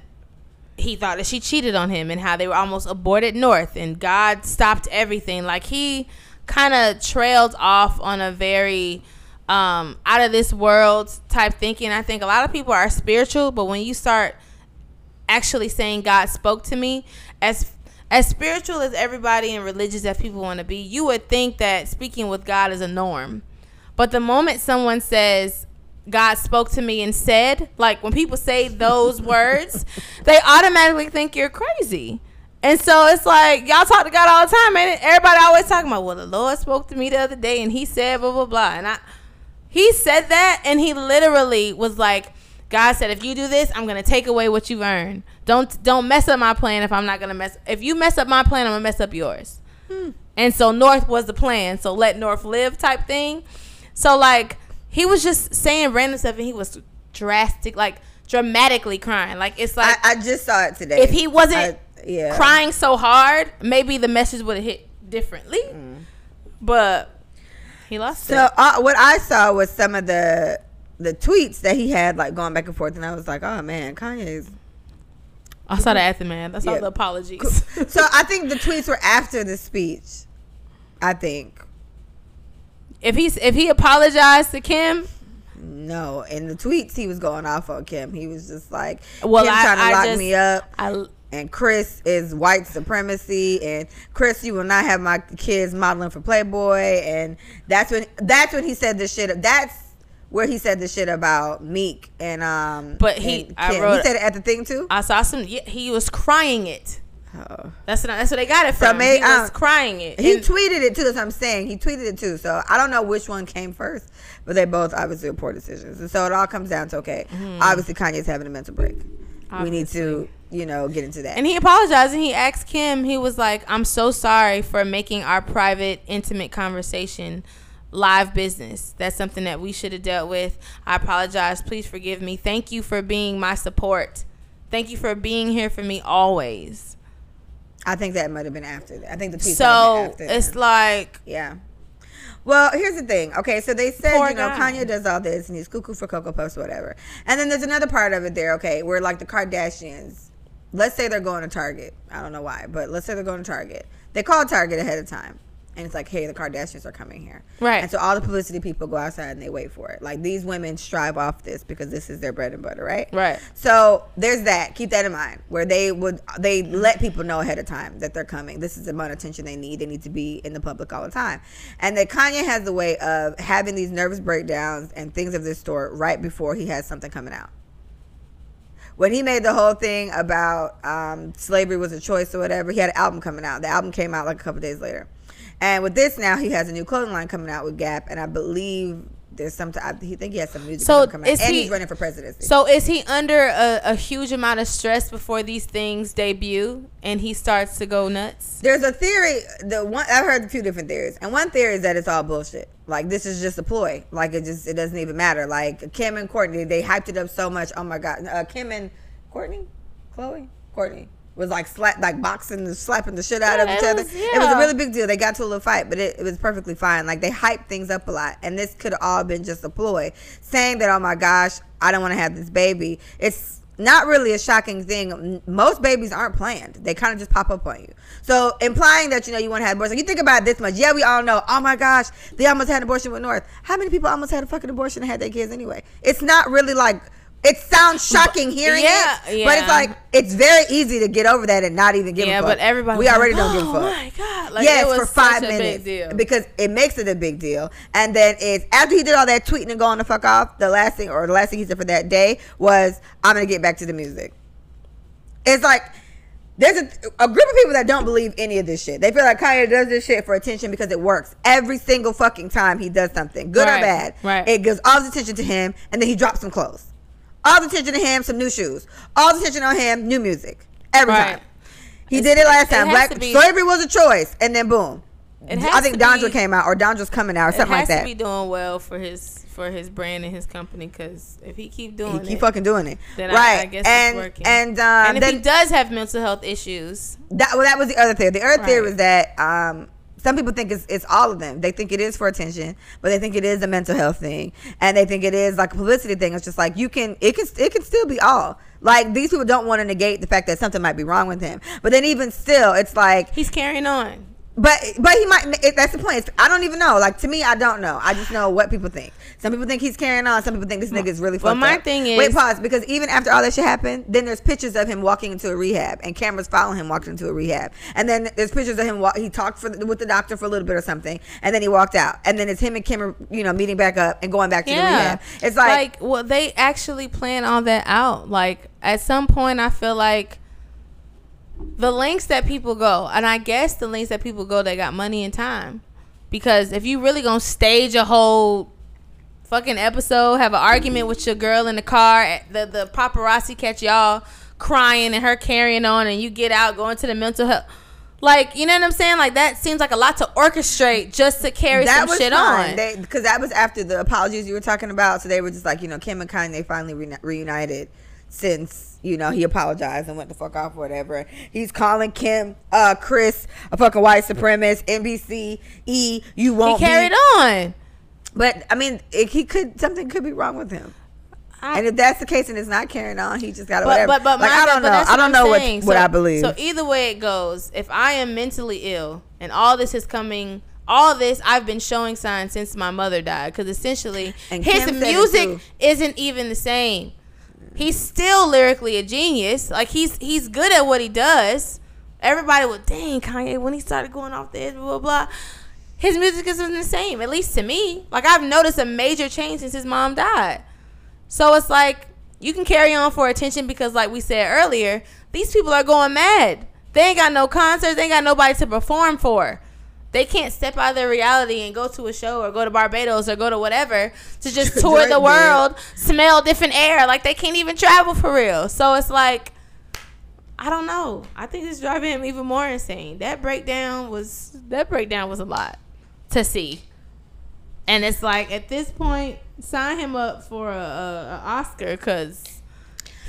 he thought that she cheated on him and how they were almost aborted north and God stopped everything. Like he kind of trailed off on a very um, out of this world type thinking. I think a lot of people are spiritual, but when you start actually saying God spoke to me, as as spiritual as everybody and religious as people want to be, you would think that speaking with God is a norm. But the moment someone says, God spoke to me and said, like when people say those words, they automatically think you're crazy. And so it's like y'all talk to God all the time, and everybody always talking about, well, the Lord spoke to me the other day and he said blah blah blah. And I he said that and he literally was like, God said, if you do this, I'm gonna take away what you've earned. Don't don't mess up my plan if I'm not gonna mess if you mess up my plan, I'm gonna mess up yours. Hmm. And so North was the plan. So let North live type thing. So like he was just saying random stuff and he was drastic, like dramatically crying. Like it's like I, I just saw it today. if he wasn't I- yeah. crying so hard, maybe the message would have hit differently. But he lost So it. uh, what I saw was some of the the tweets that he had like going back and forth, and I was like, oh man, Kanye's. I saw the aftermath. I saw Yeah. the apologies. So I think the tweets were after the speech. I think if he's if he apologized to Kim, no, in the tweets he was going off on Kim. He was just like, Well, Kim I- trying to I lock just- me up. I and Kris is white supremacy and Kris you will not have my kids modeling for Playboy and that's when that's when he said this shit that's where he said the shit about Meek and um But he- and I wrote- he said it at the thing too I saw some. He was crying it. Oh. That's what, that's what they got it So from. may- he was um, crying it. he And- tweeted it too that's what I'm saying he tweeted it too so I don't know which one came first but they both obviously are poor decisions and so it all comes down to okay Mm-hmm. obviously Kanye's having a mental break we need to you know get into that And he apologized and he asked Kim, he was like, I'm so sorry for making our private, intimate conversation live business. That's something that we should have dealt with. I apologize. Please forgive me. Thank you for being my support. Thank you for being here for me always. I think that might have been after that I think the have So been after that. it's like, Yeah. Well, here's the thing. Okay, so they said, Poor you know, guy. Kanye does all this and he's cuckoo for Cocoa Puffs whatever. And then there's another part of it there, okay, where like the Kardashians, let's say they're going to Target. I don't know why, but let's say they're going to Target. They call Target ahead of time. And it's like, hey, the Kardashians are coming here. Right. And so all the publicity people go outside and they wait for it. Like these women strive off this because this is their bread and butter, right? Right. So there's that. Keep that in mind. Where they would they let people know ahead of time that they're coming. This is the amount of attention they need. They need to be in the public all the time. And that Kanye has the way of having these nervous breakdowns and things of this sort right before he has something coming out. When he made the whole thing about um, slavery was a choice or whatever, he had an album coming out. The album came out like a couple days later. And with this now, he has a new clothing line coming out with Gap, and I believe there's some. I he think he has some music So coming out, is and he- he's running for presidency. So is he under a, a huge amount of stress before these things debut and he starts to go nuts? There's a theory. The one I've heard a few different theories, and one theory is that it's all bullshit. Like this is just a ploy. Like it just it doesn't even matter. Like Kim and Kourtney, they hyped it up so much. Oh my god, uh, Kim and Kourtney, Khloé, Kourtney was like slap like boxing and slapping the shit out Yeah, of each it other. was- It was a really big deal. They got to a little fight, but it, it was perfectly fine. Like they hyped things up a lot, and this could have all been just a ploy, saying that oh my gosh, I don't want to have this baby. It's not really a shocking thing. Most babies aren't planned. They kind of just pop up on you. So implying that you know you want to have abortion. You think about it this much. Yeah, we all know. Oh my gosh, they almost had an abortion with North. How many people almost had a fucking abortion and had their kids anyway? It's not really like. It sounds shocking hearing yeah, it, but it's like it's very easy to get over that and not even give yeah, a fuck. but everybody we already like, don't give a "Oh my god! Like, yes, it was for five such a big minutes because it makes it a big deal. And then it's after he did all that tweeting and going the fuck off. The last thing or the last thing he said for that day was, "I'm gonna get back to the music." It's like there's a, a group of people that don't believe any of this shit. They feel like Kanye does this shit for attention because it works every single fucking time he does something, good Right, or bad. right. It gives all the attention to him, and then he drops some clothes. All the attention to him, some new shoes. All the attention on him, new music. Every Right. time. He did it last time. has Black be- slavery was a choice, and then boom. It I has think Donda be- came out, or Donda's coming out, or something like that. to be doing well for his for his brand and his company because if he keep doing he keep it, fucking doing it, then right? I, I guess and it's working. and um, and if then he does have mental health issues, That well, that was the other theory. The other theory was that um, some people think it's, it's all of them. They think it is for attention, but they think it is a mental health thing, and they think it is like a publicity thing. It's just like you can it can it can still be all. Like these people don't want to negate the fact that something might be wrong with him, but then even still, it's like he's carrying on. But but he might. That's the point. I don't even know. Like to me, I don't know. I just know what people think. Some people think he's carrying on. Some people think this nigga is really Well, my up. thing is wait, pause. Because even after all that shit happened, then there's pictures of him walking into a rehab, and cameras following him walking into a rehab, and then there's pictures of him. Walk, he talked for the, with the doctor for a little bit or something, and then he walked out, and then it's him and Kim, you know, meeting back up and going back to the Yeah, rehab. It's like, well, they actually plan all that out. Like at some point, I feel like the lengths that people go, and I guess the lengths that people go, they got money and time. Because if you really gonna stage a whole fucking episode, have an argument with your girl in the car, eh, the the paparazzi catch y'all crying and her carrying on, and you get out going to the mental health. Like you know what I'm saying? Like that seems like a lot to orchestrate just to carry that some shit on. because that was after the apologies you were talking about. So they were just like, you know, Kim and Kanye finally re- reunited since you know he apologized and went the fuck off or whatever. He's calling Kim, uh, Kris, a fucking white supremacist. NBC, E, you won't He carried be. on. But I mean, it, he could something could be wrong with him. I- And if that's the case and it's not carrying on, he just got to whatever. but but like my- I don't know. I don't I'm know what saying. what So- I believe. So either way it goes, if I am mentally ill and all this is coming, all this I've been showing signs since my mother died because essentially And his Kim said it music isn't even the same. He's still lyrically a genius. Like he's he's good at what he does. Everybody would dang Kanye when he started going off this blah blah. blah. His music isn't the same, at least to me. Like I've noticed a major change since his mom died. So it's like you can carry on for attention because, like we said earlier, these people are going mad. They ain't got no concerts. They ain't got nobody to perform for. They can't step out of their reality and go to a show or go to Barbados or go to whatever to just tour the world, smell different air. Like they can't even travel for real. So it's like, I don't know. I think it's driving him even more insane. That breakdown was that breakdown was a lot to see. And it's like at this point, sign him up for a, a, a Oscar because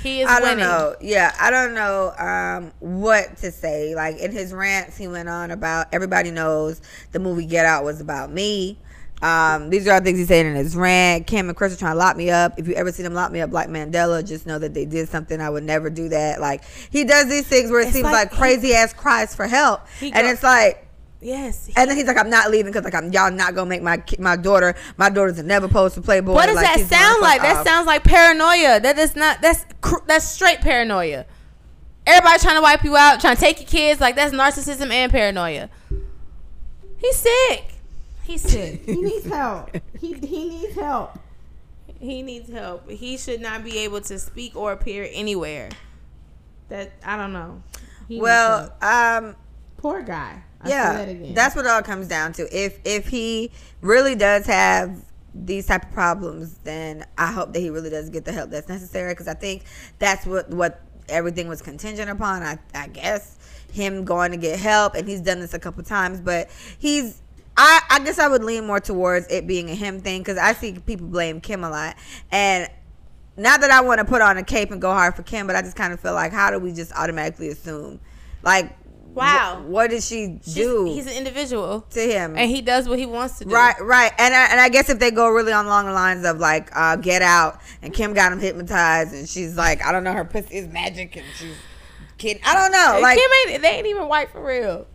he is I don't know. Yeah, I don't know um, what to say. Like in his rants, he went on about everybody knows the movie Get Out was about me. Um, these are all things he's saying in his rant. Cam and Kris are trying to lock me up. If you ever see them lock me up like Mandela, just know that they did something. I would never do that. Like he does these things where it It's seems like like, crazy ass cries for help, He and go- it's like. Yes. And then he's like, "I'm not leaving because like I'm y'all not gonna make my my daughter. My daughter's never supposed to play Playboy." What does like, that sound fuck like? That off. sounds like paranoia. That is not. That's cr- that's straight paranoia. Everybody trying to wipe you out, trying to take your kids. Like that's narcissism and paranoia. He's sick. He's sick. He needs help. He he needs help. he needs help. He should not be able to speak or appear anywhere. That I don't know. He Well, um, poor guy. I yeah, that that's what it all comes down to. If if he really does have these type of problems, then I hope that he really does get the help that's necessary. Because I think that's what what everything was contingent upon. I I guess him going to get help, and he's done this a couple times, but he's. I, I guess I would lean more towards it being a him thing because I see people blame Kim a lot, and not that I want to put on a cape and go hard for Kim, but I just kind of feel like how do we just automatically assume, like, Wow. wh- what did she She's- do He's an individual, to him? and he does what he wants to do. Right, right, and I, and I guess if they go really on along the lines of like uh, Get Out, and Kim got him hypnotized, and she's like, I don't know, her pussy is magic, and she's kidding. I don't know, like Kim ain't. They ain't even white for real.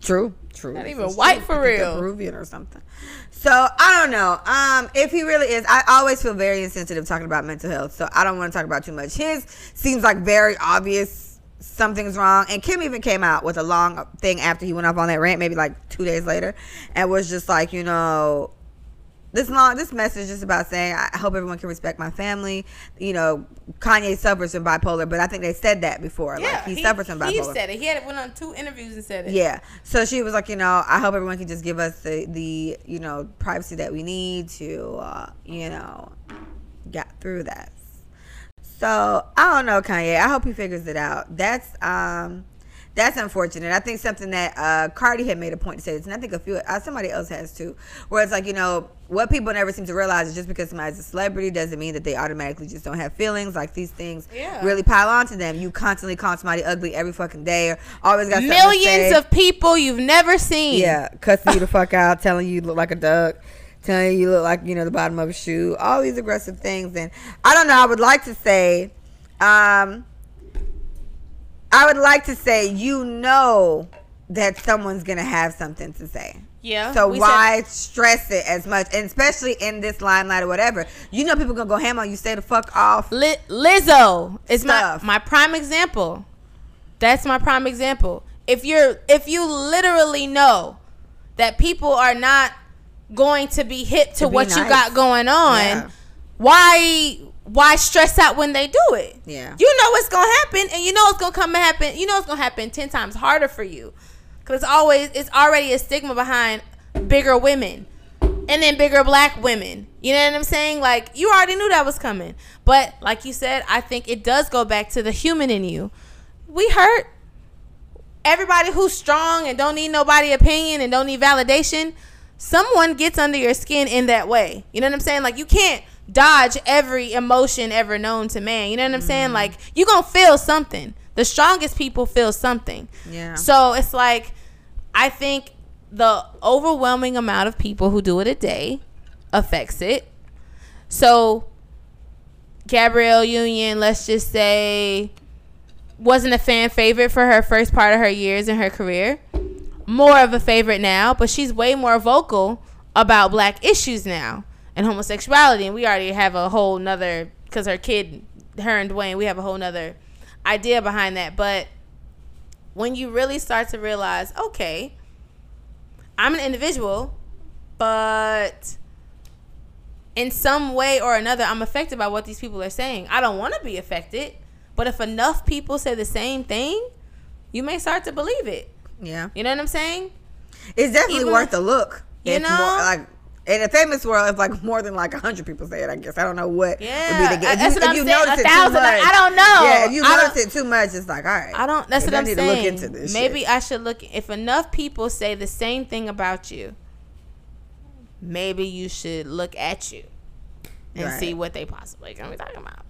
true, true. Not even white true. for I think they're real. Peruvian or something. So I don't know. Um, if he really is, I always feel very insensitive talking about mental health. So I don't want to talk about too much. His seems like very obvious something's wrong. And Kim even came out with a long thing after he went off on that rant, maybe like two days later, and was just like, you know, this long this message is about saying I hope everyone can respect my family. You know, Kanye suffers from bipolar, but I think they said that before. like he, suffers from bipolar. He said it. He had went on two interviews and said it. Yeah. So she was like, you know, I hope everyone can just give us the, the you know, privacy that we need to, uh, you know, get through that. So I don't know, Kanye. I hope he figures it out. That's um, that's unfortunate. I think something that uh, Cardi had made a point to say this, and I think a few uh, somebody else has too, where it's like you know what people never seem to realize is just because somebody's a celebrity doesn't mean that they automatically just don't have feelings. Like these things Yeah. really pile onto them. You constantly call somebody ugly every fucking day, or always got Millions of people you've never seen. Yeah, cussing you the fuck out, telling you you look like a duck, telling you you look like you know the bottom of a shoe. All these aggressive things, and I don't know. I would like to say, um, I would like to say, you know that someone's gonna have something to say. Yeah. So why stress it as much, and especially in this limelight or whatever? You know people gonna go ham on you. Stay the fuck off. said Li- Lizzo is my my prime example. That's my prime example. If you're if you literally know that people are not going to be hip to, To be what you got going on, Yeah. why why stress out when they do it? Yeah. You know what's gonna happen, and you know it's gonna come and happen. You know it's gonna happen ten times harder for you, because it's always it's already a stigma behind bigger women, and then bigger black women. You know what I'm saying? Like you already knew that was coming, but like you said, I think it does go back to the human in you. We hurt. Everybody who's strong and don't need nobody opinion and don't need validation, someone gets under your skin in that way. You know what I'm saying? Like you can't dodge every emotion ever known to man. You know what I'm saying? Mm-hmm. Like you gonna feel something. The strongest people feel something. Yeah. So it's like I think the overwhelming amount of people who do it a day affects it. So Gabrielle Union, let's just say, wasn't a fan favorite for her first part of her years in her career. More of a favorite now, but she's way more vocal about black issues now and homosexuality. And we already have a whole nother, because her kid, her and Dwyane, we have a whole nother idea behind that. But when you really start to realize, okay, I'm an individual, but in some way or another, I'm affected by what these people are saying. I don't want to be affected, but if enough people say the same thing, you may start to believe it. Yeah. You know what I'm saying? It's definitely Even- worth a look. You If know? more, like in a famous world, if like more than like hundred people say it, I guess I don't know what Yeah, would be the uh, if that's you, what if I'm you saying. notice A it too thousand, much. I don't know. Yeah, if you I notice it too much, it's like all right. I don't. That's what I I'm need to saying. look into this Maybe shit. I should look. If enough people say the same thing about you, maybe you should look at you and Right. see what they possibly gonna be talking about.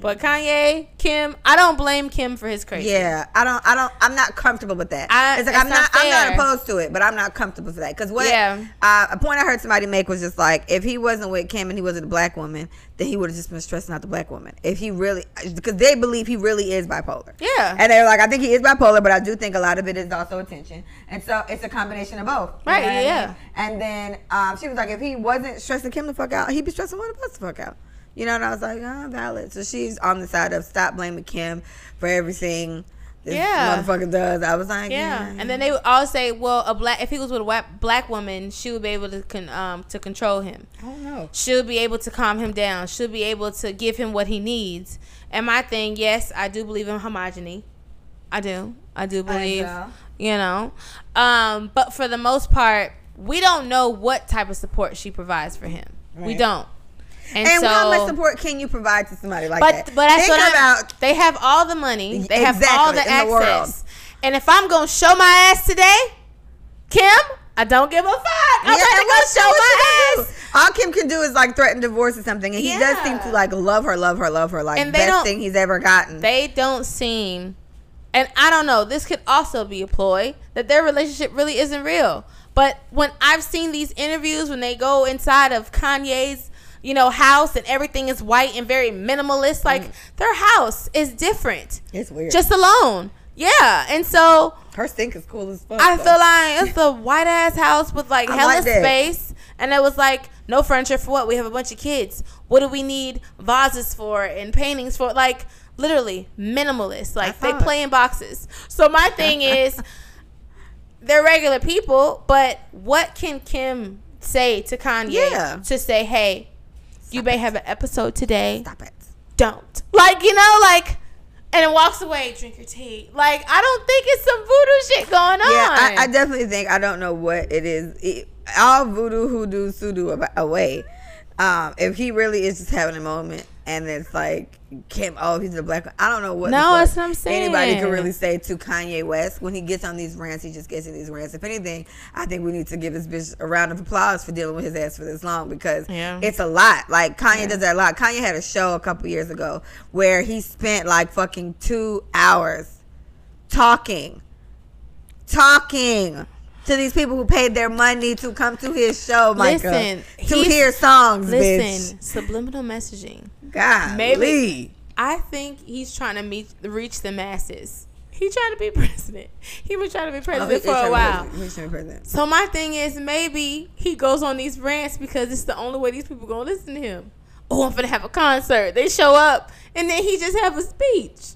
But Kanye, Kim, I don't blame Kim for his crazy. Yeah, I don't, I don't, I'm not comfortable with that. I- it's like it's I'm not, not I'm not opposed to it, but I'm not comfortable with that. Because what Yeah. uh, a point I heard somebody make was just like, if he wasn't with Kim and he wasn't a black woman, then he would have just been stressing out the black woman. If he really, because they believe he really is bipolar. Yeah. and they're like, I think he is bipolar, but I do think a lot of it is also attention, and so it's a combination of both. You Right, know what I yeah. mean? And then um, she was like, if he wasn't stressing Kim the fuck out, he'd be stressing one of us the fuck out. You know, and I was like, oh, valid. So she's on the side of stop blaming Kim for everything this Yeah. motherfucker does. I was like, Yeah, yeah. and then they would all say, "Well, a black if he was with a white, black woman, she would be able to con, um to control him. I don't know. She'll be able to calm him down. She'll be able to give him what he needs." And my thing, yes, I do believe in homogeny. I do. I do believe. so. You know, um, but for the most part, we don't know what type of support she provides for him. We don't. And, And so, how much support can you provide to somebody like but that? but that's Think what I'm, about. they have all the money. They have all the Exactly, in the access. and if I'm gonna show my ass today, Kim, I don't give a fuck. I'm Yeah, to go show my ass. All Kim can do is like threaten divorce or something, and he does seem to like love her, love her, love her, like And best thing he's ever gotten. They don't seem, and I don't know. This could also be a ploy that their relationship really isn't real. But when I've seen these interviews, when they go inside of Kanye's, you know, house and everything is white and very minimalist, mm. like their house is different. it's weird. Just alone, yeah. And so her stink is cool as fuck. I though. feel like it's a white ass house with like I hella like space, and it was like no furniture for what? We have a bunch of kids. What do we need vases for and paintings for? Like literally minimalist. Like they play in boxes. So my thing is, they're regular people, but what can Kim say to Kanye Yeah. to say, hey, you may have an episode today Stop it. don't. Like, you know, like, and it walks away, drink your tea. Like, I don't think it's some voodoo shit going on. Yeah, I, I definitely think I don't know what it is. It, all voodoo, hoodoo, sudo away. Um, if he really is just having a moment, and it's like Kim, oh, he's a black. I don't know what. No, that's what I'm saying. Anybody could really say to Kanye West when he gets on these rants, he just gets in these rants. If anything, I think we need to give this bitch a round of applause for dealing with his ass for this long because Yeah. it's a lot. Like Kanye does that a lot. Kanye had a show a couple years ago where he spent like fucking two hours talking talking to these people who paid their money to come to his show, Micah, Listen, to hear songs, Listen, subliminal messaging. God, Maybe- I think he's trying to meet, reach the masses. He trying to be president. He was trying to be Oh, president for a while. He's trying to be president. So my thing is maybe he goes on these rants because it's the only way these people gonna listen to him. Oh, I'm gonna have a concert. They show up and then he just have a speech.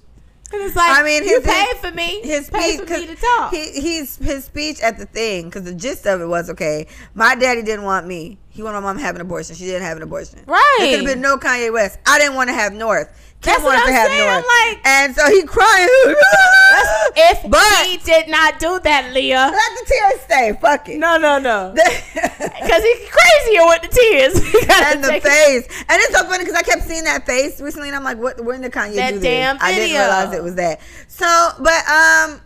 And it's like I mean, you his- paid for me. His paid speech, for me to talk. He, he's his speech at the thing because the gist of it was okay. My daddy didn't want me. He wanted my mom to have an abortion. She didn't have an abortion. Right. There could have been no Kanye West. I didn't want to have North. Kim That's what I'm have saying, North. like- and so he crying. if But- he did not do that, Leah. Let the tears stay. Fuck it. No, no, no. Because he's crazier with the tears. And the take it- face. And it's so funny because I kept seeing that face recently, and I'm like, what? When did Kanye That do damn this? I didn't realize it was that. So, but um,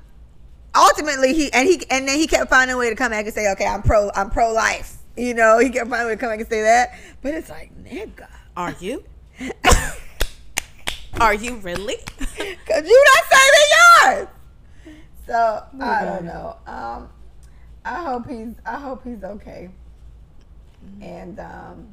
ultimately he and he and then he kept finding a way to come back and say, okay, I'm pro, I'm pro life. You know, he kept finding a way to come back and say that. But it's like, nigga, Are you? Are you really? cause you not saving yours. So I don't know. Um, I hope he's. I hope he's okay. And um,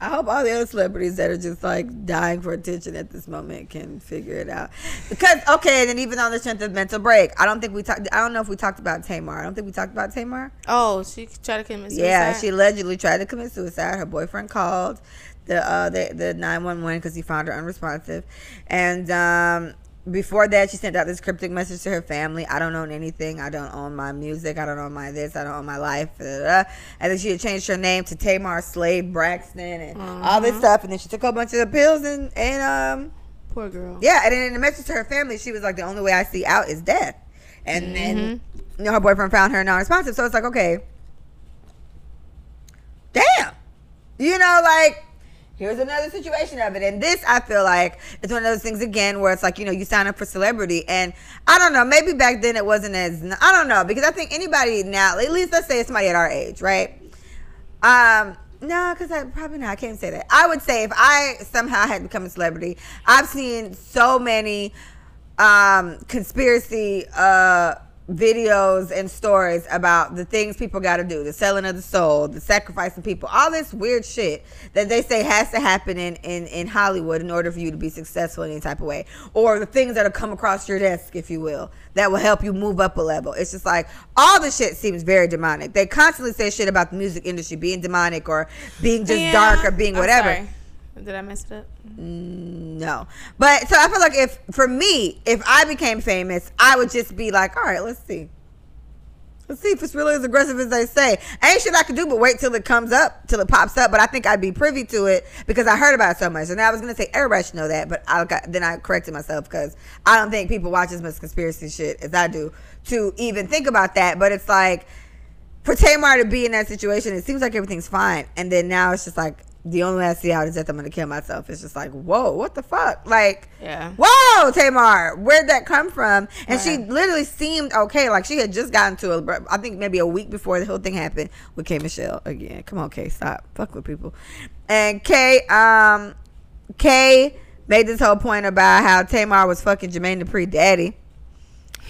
I hope all the other celebrities that are just like dying for attention at this moment can figure it out. Because okay, and then even on the strength of mental break, I don't think we talked. I don't know if we talked about Tamar. I don't think we talked about Tamar. Oh, she tried to commit suicide. Yeah, she allegedly tried to commit suicide. Her boyfriend called the uh, the the nine one one because he found her unresponsive, and um, before that, she sent out this cryptic message to her family. I don't own anything. I don't own my music. I don't own my this. I don't own my life. da, da, da. And then she had changed her name to Tamar Slade Braxton and all this stuff. And then she took a bunch of the pills and and um Poor girl. yeah. And then in the message to her family, she was like, "The only way I see out is death." And then you know her boyfriend found her non-responsive. So it's like, okay, damn, you know, like here's another situation of it. And this, I feel like, it's one of those things again where it's like, you know, you sign up for celebrity. And I don't know, maybe back then it wasn't as, I don't know, because I think anybody now, at least let's say it's somebody at our age, right? Um, No, because I probably not. I can't say that. I would say if I somehow had become a celebrity, I've seen so many um, conspiracy uh, videos and stories about the things people got to do, the selling of the soul, the sacrificing people, all this weird shit that they say has to happen in, in, in Hollywood in order for you to be successful in any type of way, or the things that will come across your desk, if you will, that will help you move up a level. It's just like all the shit seems very demonic. They constantly say shit about the music industry being demonic or being just Yeah. dark or being whatever. Did I mess it up? No. But so I feel like if for me, if I became famous, I would just be like, all right, let's see. Let's see if it's really as aggressive as they say. Ain't shit I could do but wait till it comes up, till it pops up. But I think I'd be privy to it because I heard about it so much. And I was gonna say everybody should know that, but I got then I corrected myself because I don't think people watch as much conspiracy shit as I do to even think about that. But it's like for Tamar to be in that situation, it seems like everything's fine, and then now it's just like the only way I see out is that I'm gonna kill myself. It's just like, whoa, what the fuck? Like, Yeah. whoa, Tamar, where'd that come from? And she literally seemed okay. Like she had just gotten to a, I think maybe a week before the whole thing happened with K Michelle again. Come on, K, stop, fuck with people. And K, um, K made this whole point about how Tamar was fucking Jermaine Dupri daddy,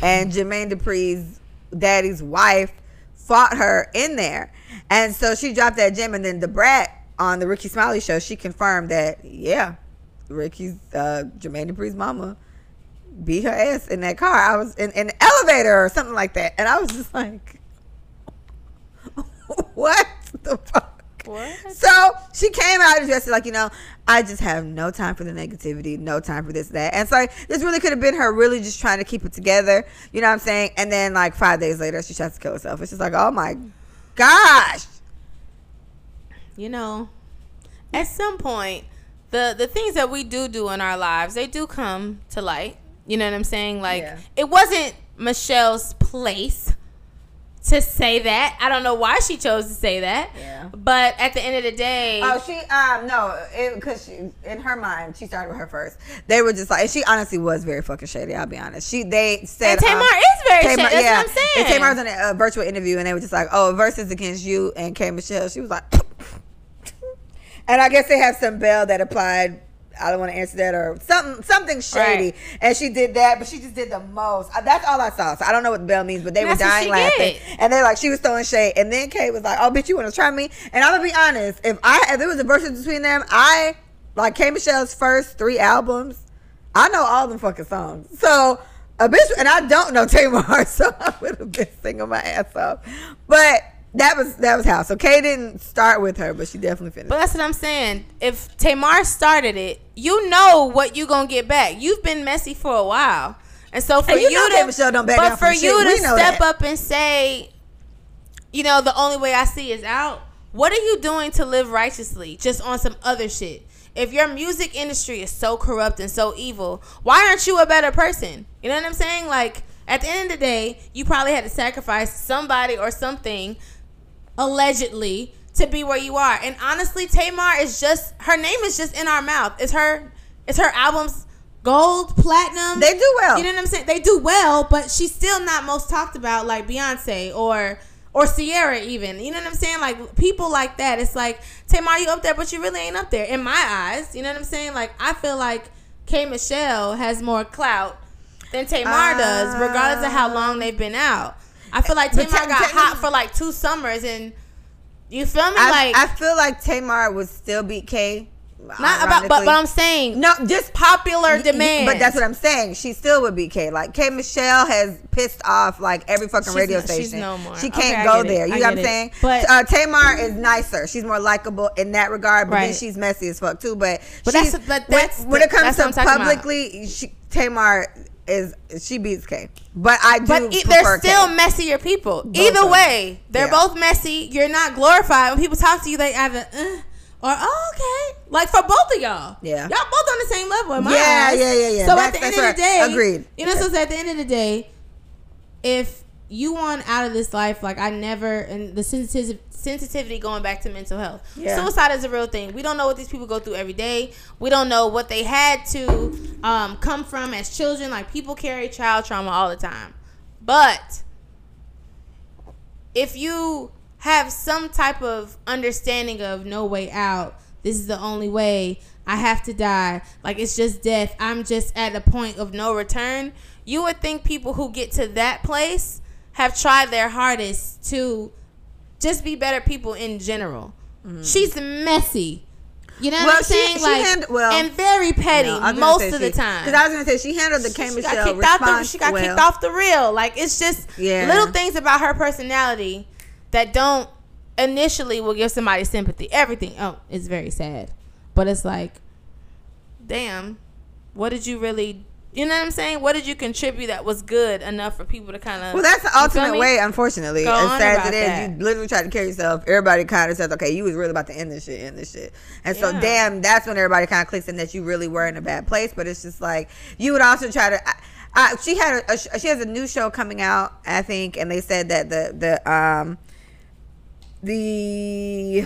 and Jermaine Dupri's daddy's wife fought her in there, and so she dropped that gem, and then the brat on the Rickey Smiley show, she confirmed that yeah, Rickey's uh, Jermaine Dupri's mama beat her ass in that car. I was in, in the elevator or something like that, and I was just like, what the fuck? What? So she came out and just like, you know, I just have no time for the negativity, no time for this, that. And so this really could have been her really just trying to keep it together. You know what I'm saying? And then like five days later, she tries to kill herself. It's just like, oh my gosh. You know, at some point, the the things that we do do in our lives, they do come to light. You know what I'm saying? Like Yeah. it wasn't Michelle's place to say that. I don't know why she chose to say that. Yeah. But at the end of the day, Oh, she um no, because she in her mind she started with her first. They were just like, and she honestly was very fucking shady. I'll be honest. She they said and Tamar um, is very Tamar- shady. That's what I'm And. Tamar was in a, uh, virtual interview, and they were just like, "Oh, versus against you and K Michelle." She was like, and I guess they have some bell that applied. I don't want to answer that or something something shady, Right. and she did that, but she just did the most. Uh, That's all I saw. So I don't know what the bell means, but they were dying laughing, did. and they're like, she was throwing shade, and then Kay was like, "Oh, bitch, you want to try me?" And I'm gonna be honest, if I if there was a versus between them, I like K Michelle's first three albums. I know all them fucking songs. So a bitch, and I don't know Tamar, so I would have been singing my ass off. But that was that was how. So Kay didn't start with her, but she definitely finished. But that's what I'm saying. If Tamar started it, you know what you gonna get back. You've been messy for a while, and so for And you you, know to, Michelle don't back but for from shit. you to step that. up and say, you know, the only way I see is out. What are you doing to live righteously? Just on some other shit. If your music industry is so corrupt and so evil, why aren't you a better person? You know what I'm saying? Like at the end of the day, you probably had to sacrifice somebody or something allegedly to be where you are. And honestly, Tamar is just her name is just in our mouth. It's her it's her albums gold, platinum. They do well. You know what I'm saying? They do well, but she's still not most talked about like Beyonce or or Ciara even. You know what I'm saying? Like people like that. It's like, Tamar, you up there, but you really ain't up there. In my eyes. You know what I'm saying? Like I feel like K Michelle has more clout than Tamar does, regardless of how long um, they've been out. I feel like Tamar te- got technically- hot for like two summers and you feel me? I, like I feel like Tamar would still beat K. not about but but I'm saying no, just popular Y- y- demand. But that's what I'm saying. She still would be K. Like K Michelle has pissed off like every fucking She's radio no- she's station. no more. She can't I go get it. there. You I know what I'm it. saying? But- uh, Tamar is nicer. She's more likable in that regard. But then she's messy as fuck too. But, But she's- that's- but when- that's when, the- it comes to I'm talking about. publicly, she, Tamar is she beats K. But I do. But e- they're still K. messier people. Both Either way, they're Yeah. both messy. You're not glorified. When people talk to you, they either uh, or oh, okay. Like for both of y'all. Yeah. Y'all both on the same level in my Yeah, eyes. yeah, yeah, yeah. So That's- at the end of the day. Agreed. You know, so at the end of the day, if you want out of this life, like I never, and the sensitivity, sensitivity going back to mental health. Yeah. Suicide is a real thing. We don't know what these people go through every day. We don't know what they had to um, come from as children. Like people carry child trauma all the time. But if you have some type of understanding of no way out. This is the only way. I have to die. Like it's just death. I'm just at a point of no return. You would think people who get to that place have tried their hardest to just be better people in general. Mm-hmm. She's messy. You know Well, what I'm she- saying? she like, hand- well, and very petty No, most of the time. Because I was gonna say she handled the K she Michelle got kicked out the, she got well. kicked off the reel. Like it's just Yeah. little things about her personality that don't initially will give somebody sympathy. Everything oh, it's very sad. But it's like, damn, what did you really you know what I'm saying? What did you contribute that was good enough for people to kind of Well, that's the ultimate way, unfortunately. Go as sad as it is, that. you literally try to kill yourself. Everybody kind of says, okay, you was really about to end this shit, end this shit. And so, damn, that's when everybody kind of clicks in that you really were in a bad place. But it's just like, you would also try to. I, I, she had a, a she has a new show coming out, I think, and they said that the the um the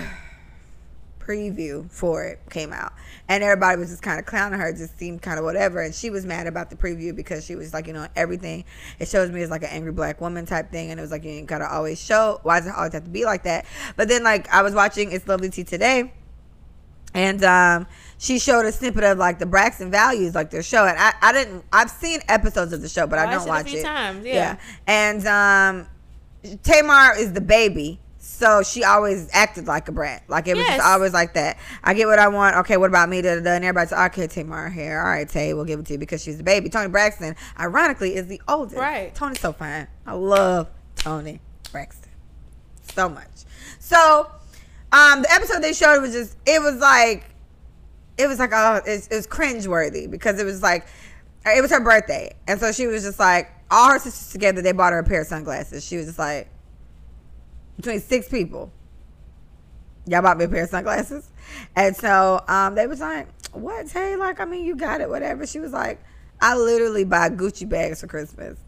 preview for it came out. And everybody was just kind of clowning her just seemed kind of whatever. And she was mad about the preview because she was like you know everything. It shows me as like an angry black woman type thing. And it was like you ain't gotta always show. Why does it always have to be like that? But then like i was watching it's lovely tea today. And um she showed a snippet of like the Braxton values, like their show, and I, I didn't. I've seen episodes of the show, but I Watched don't watch it. times, yeah. And um, Tamar is the baby, so she always acted like a brat. Like it was Yes. just always like that. I get what I want. Okay, what about me? Da, da, da. And everybody's like, okay, Tamar here. All right, Tay, we'll give it to you because she's the baby. Toni Braxton, ironically, is the oldest. Right. Toni's so fine. I love Toni Braxton so much. So, um, the episode they showed was just it was like it was like oh it, it was cringe worthy because it was like it was her birthday and so she was just like all her sisters together they bought her a pair of sunglasses she was just like between six people. Y'all bought me a pair of sunglasses. And so um they was like what hey like i mean you got it whatever. She was like i literally buy gucci bags for christmas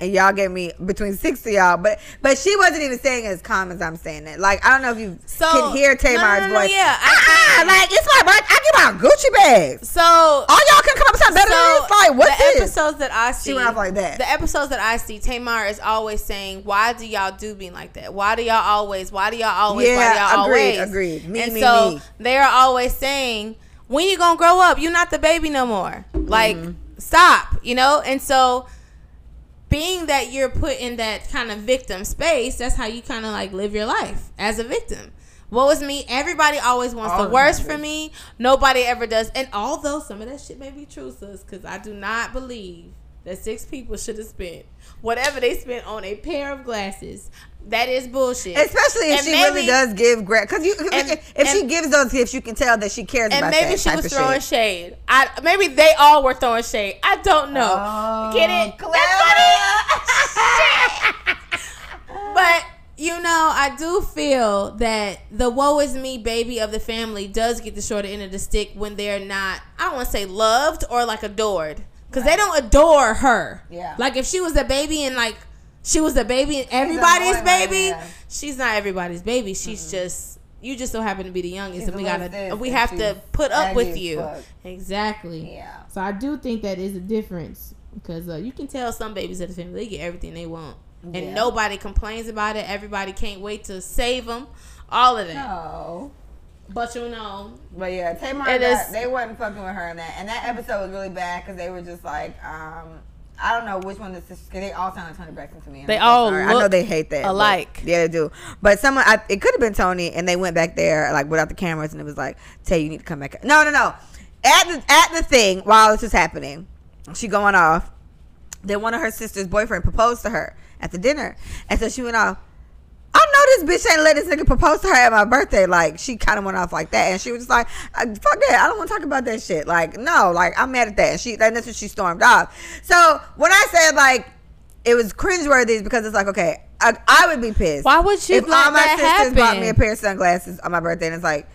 and y'all gave me between six of y'all, but but she wasn't even saying it as calm as I'm saying it. Like I don't know if you So- can hear Tamar's no, no, no, voice. yeah, I ah, like it's my birthday. I give out Gucci bags. So All y'all can come up with something better than this. Like what's the this? episodes that I see, went off like that. The episodes that I see, Tamar is always saying, "Why do y'all do me like that? Why do y'all always? Why do y'all always? why do y'all agreed, always?" agreed. Me, and me, so me. they are always saying, "When you gonna grow up? You're not the baby no more. Like, Mm-hmm. stop." You know, and so. Being that you're put in that kind of victim space, that's how you kind of like live your life as a victim. What was me? Everybody always wants All the the worst for me. Nobody ever does. And although some of that shit may be true, sis, because I do not believe that six people should have spent whatever they spent on a pair of glasses. That is bullshit. Especially if And she maybe- really does give great, because you And- if she gives those gifts, you can tell that she cares and maybe she was throwing shit. shade. I maybe they all were throwing shade. I don't know. Oh, get it? That's funny. But you know, I do feel that the woe is me baby of the family does get the shorter end of the stick when they're not. I don't want to say loved or like adored because they don't adore her. Yeah. Like if she was a baby and like she was a baby everybody's baby, she's not everybody's baby. She's just. You just so happen to be the youngest, She's and we gotta, we have to put up with you. fuck. Exactly. Yeah. So I do think that is a difference. Because uh, you can tell some babies at the family they get everything they want, and nobody complains about it. Everybody can't wait to save them. All of that. No. But you know, But yeah, Tamar, It got, is- they wasn't fucking with her in that, and that episode was really bad because they were just like, um, I don't know which one the sisters, because they all sound like Toni Braxton to me. They all. I know they hate that but- alike. yeah, they do. But someone, I, it could have been Toni, and they went back there like without the cameras, and it was like, Tay, you need to come back. No, no, no. At the at the thing while this was happening, she going off. Then one of her sister's boyfriend proposed to her at the dinner, and so she went off. I know this bitch ain't let this nigga propose to her at my birthday. Like she kind of went off like that, and she was just like, "Uh, "Fuck that! I don't want to talk about that shit." Like, no, like I'm mad at that. And she, and that's when she stormed off. So when I said like it was cringeworthy, is because it's like, okay, I, I would be pissed. Why would you if all my sisters bought me a pair of sunglasses on my birthday, and it's like.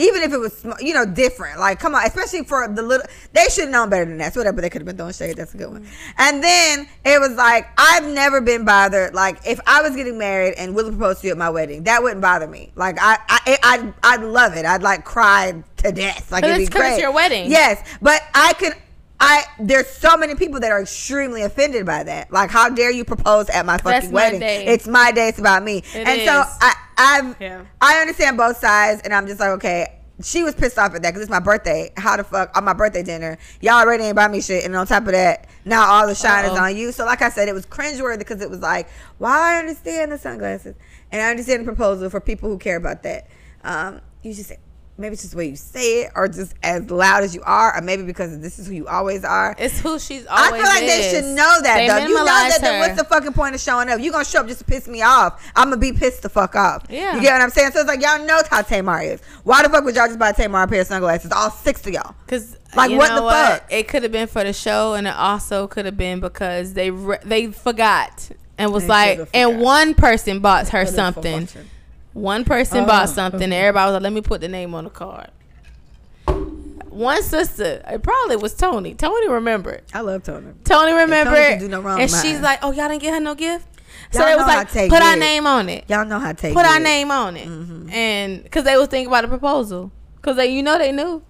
Even if it was, you know, different, like come on, especially for the little, they should have known better than that. So whatever, they could have been throwing shade. That's a good one. Mm-hmm. And then it was like, I've never been bothered. Like if I was getting married and Willie proposed to you at my wedding, that wouldn't bother me. Like I, I, I I'd love it. I'd like cry to death. Like But it'd be great. your wedding. Yes, but I could. I there's so many people that are extremely offended by that. Like, how dare you propose at my fucking That's my wedding? day. It's my day. It's about me. It and so. I, I've, Yeah. I understand both sides, and I'm just like, okay. She was pissed off at that because it's my birthday. How the fuck on my birthday dinner? Y'all already ain't buy me shit, and on top of that, now all the shine is Uh-oh. on you. So, like I said, it was cringeworthy because it was like, well, I understand the sunglasses, and I understand the proposal for people who care about that. Um, you just say, maybe it's just the way you say it, or just as loud as you are, or maybe because this is who you always are. It's who she's always. I feel like they should know that They though. You know that. Then what's the fucking point of showing up? You gonna show up just to piss me off? I'm gonna be pissed the fuck off. Yeah. You get what I'm saying? So it's like y'all know how Tamar is. Why the fuck would y'all just buy Tamar a pair of sunglasses? All six of y'all. Cause Like, what the fuck? It could have been for the show, and it also could have been because they re- they forgot and was They like, and one person bought her something. One person Oh. bought something. and Everybody was like, "Let me put the name on the card." One sister, it probably was Toni. Toni remembered. I love Toni. Toni remembered, can do no wrong and she's like, "Oh, y'all didn't get her no gift." So Y'all it was know how like, "Put our name on it." Y'all know how to take it. put our name on it, Mhm. and because they was thinking about a proposal, because they, you know, they knew.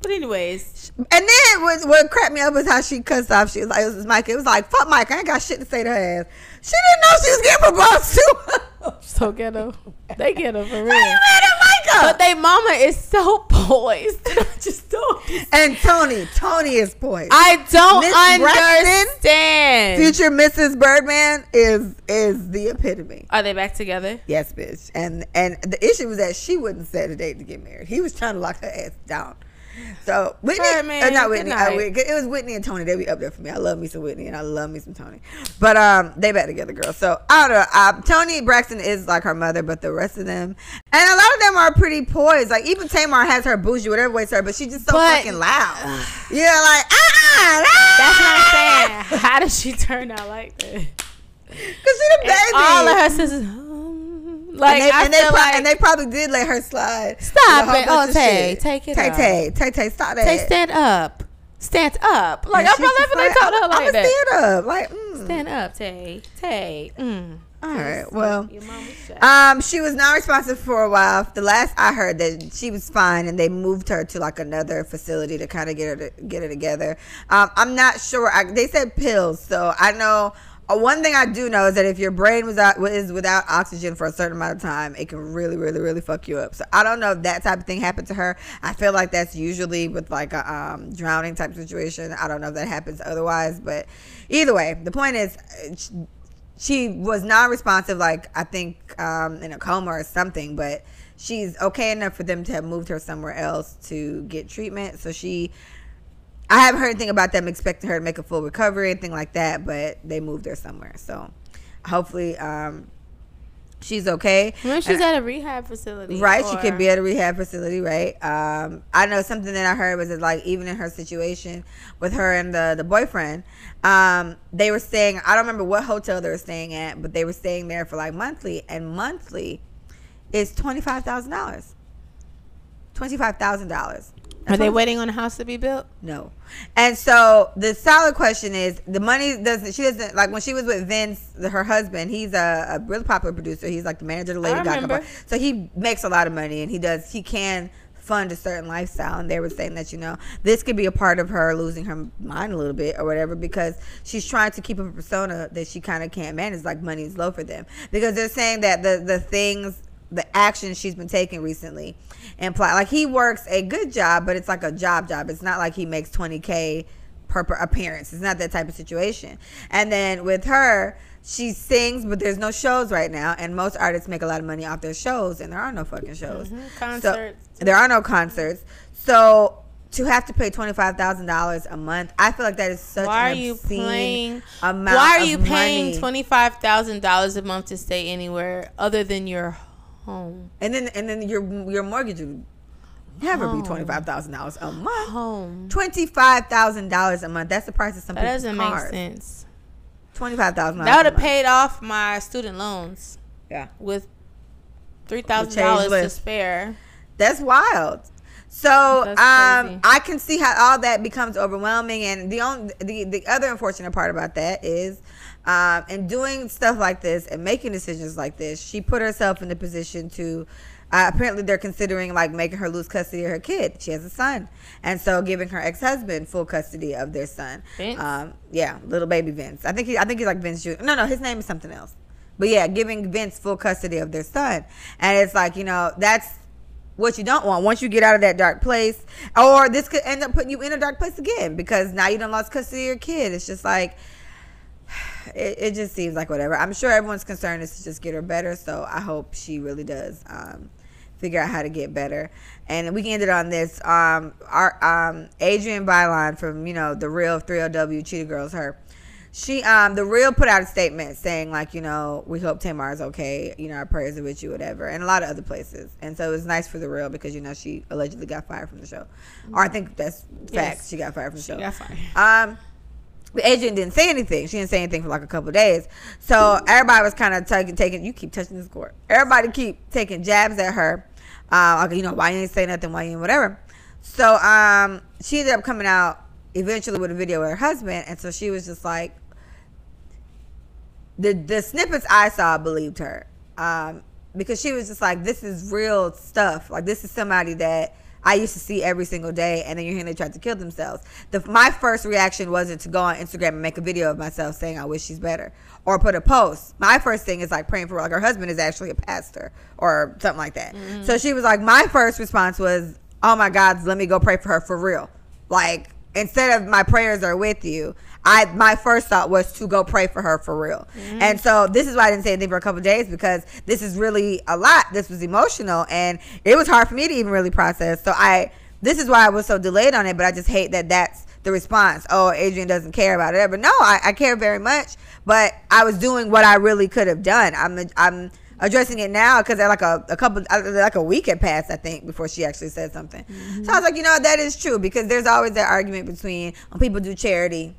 But anyways, And then what, what cracked me up was how she cussed off. She was like, it was Mike. It was like, fuck Mike. I ain't got shit to say to her ass. She didn't know she was getting proposed to. so ghetto, they ghetto for real. mad at Micah? But they mama is so poised. I just don't. and Toni, Toni is poised. I don't Braxton? understand. Future Mrs. Birdman is is the epitome. Are they back together? Yes, bitch. And and the issue was that she wouldn't set a date to get married. He was trying to lock her ass down. So Whitney, Birdman, uh, not Whitney. Uh, night. Whit- it was Whitney and Toni. They be up there for me. I love me some Whitney and I love me some Toni. But um, they back together, girl. So I don't know. Uh, Toni Braxton is like her mother, but the rest of them, and a lot of them are pretty poised. Like even Tamar has her bougie, whatever way her, but she's just so But- fucking loud. Yeah, like ah, That's what I'm saying. How does she turn out like that? Cause she the baby. And all of her sisters, like and they, I and, they pro- like and they probably did let her slide. Stop with a whole it. Oh, Tay, take it Tay. Tay, Tay, Tay, stop that. Tay, stand up, stand up. Like I she's feel like just they told her I'm- like I'ma that. stand up. Like, mm. Stand up, Tay, Tay. Mm. All right. Well, Your mama's shot. um, she was not responsive for a while. The last I heard that she was fine, and they moved her to like another facility to kind of get her to get her together. Um, I'm not sure. I, they said pills, so I know. Uh, one thing I do know is that if your brain was out, is without oxygen for a certain amount of time, it can really, really, really fuck you up. So I don't know if that type of thing happened to her. I feel like that's usually with like a um, drowning type situation. I don't know if that happens otherwise, but either way, the point is, she, she was non-responsive like i think um, in a coma or something but she's okay enough for them to have moved her somewhere else to get treatment so she I haven't heard anything about them expecting her to make a full recovery, anything like that, but they moved her somewhere. So hopefully um, she's okay. When she's and, at a rehab facility. Right, or... she could be at a rehab facility, right? Um, I know something that I heard was that, like, even in her situation with her and the, the boyfriend, um, they were staying, I don't remember what hotel they were staying at, but they were staying there for like monthly, and monthly is $25,000. $25,000 that's Are they waiting on a house to be built? No. And so the solid question is the money doesn't she doesn't like when she was with Vince, her husband, he's a, a really popular producer. He's like the manager of the Lady Gaga. So he makes a lot of money and he does he can fund a certain lifestyle and they were saying that you know this could be a part of her losing her mind a little bit or whatever because she's trying to keep a persona that she kind of can't manage like money is low for them because they're saying that the the things the actions she's been taking recently imply like he works a good job but it's like a job job. It's not like he makes 20k per, per appearance. It's not that type of situation. And then with her she sings but there's no shows right now and most artists make a lot of money off their shows and there are no fucking shows. Mhm, So- concerts. there are no concerts. So to have to pay $25000 a month i feel like that is such Why are you paying? amount Why are you paying twenty five thousand dollars a month to stay anywhere other than your home? and then and then your your mortgage would never be Oh. $25000 a month Home. Twenty-five thousand dollars a month. That's the price of some That doesn't cars. make sense. Twenty-five thousand. That would have paid off my student loans Yeah, with three thousand dollars to spare. that's wild. So That's um. I can see how all that becomes overwhelming, and the only the the other unfortunate part about that is Um, and doing stuff like this and making decisions like this, she put herself in the position to. Uh, apparently, they're considering like making her lose custody of her kid. She has a son, and so giving her ex husband full custody of their son. Vince? Um, yeah, little baby Vince. I think he, I think he's like Vince Jr. No, no, his name is something else. But yeah, giving Vince full custody of their son, and it's like you know that's what you don't want once you get out of that dark place or this could end up putting you in a dark place again because now you done lost custody of your kid it's just like it, it just seems like whatever. I'm sure everyone's concern is to just get her better so i hope she really does um, figure out how to get better. And we can end it on this um, our um, Adrienne Bailon from you know the real 3lw cheetah girls her. She um the real put out a statement saying like you know we hope Tamar is okay. You know our prayers are with you whatever and a lot of other places. And so it was nice for the real because you know she allegedly got fired from the show. Or I think that's fact Yes. she got fired from the She show. got fired. um but Adrienne didn't say anything. She didn't say anything for like a couple days. So everybody was kind of taking, taking. You keep touching this court. Everybody keep taking jabs at her. Uh, you know, why you didn't say nothing? Why you didn't whatever? So um, she ended up coming out eventually with a video with her husband, and so she was just like, the the snippets I saw believed her, um, because she was just like, this is real stuff. Like this is somebody that I used to see every single day, and then you're hearing they tried to kill themselves. The my first reaction wasn't to go on Instagram and make a video of myself saying I wish she's better or put a post. My first thing is like praying for her. Like her husband is actually a pastor or something like that. Mm-hmm. So she was like, my first response was, oh my God, let me go pray for her for real. Like instead of my prayers are with you, I my first thought was to go pray for her for real. Mm-hmm. And so this is why I didn't say anything for a couple of days because this is really a lot. This was emotional and it was hard for me to even really process. So I this is why I was so delayed on it, but I just hate that that's the response. Oh, Adrienne doesn't care about it. But no, I, I care very much. But I was doing what I really could have done. I'm I'm addressing it now because like a, a couple uh, like a week had passed I think before she actually said something. So I mm-hmm. was like, you know, that is true because there's always that argument between when people do charity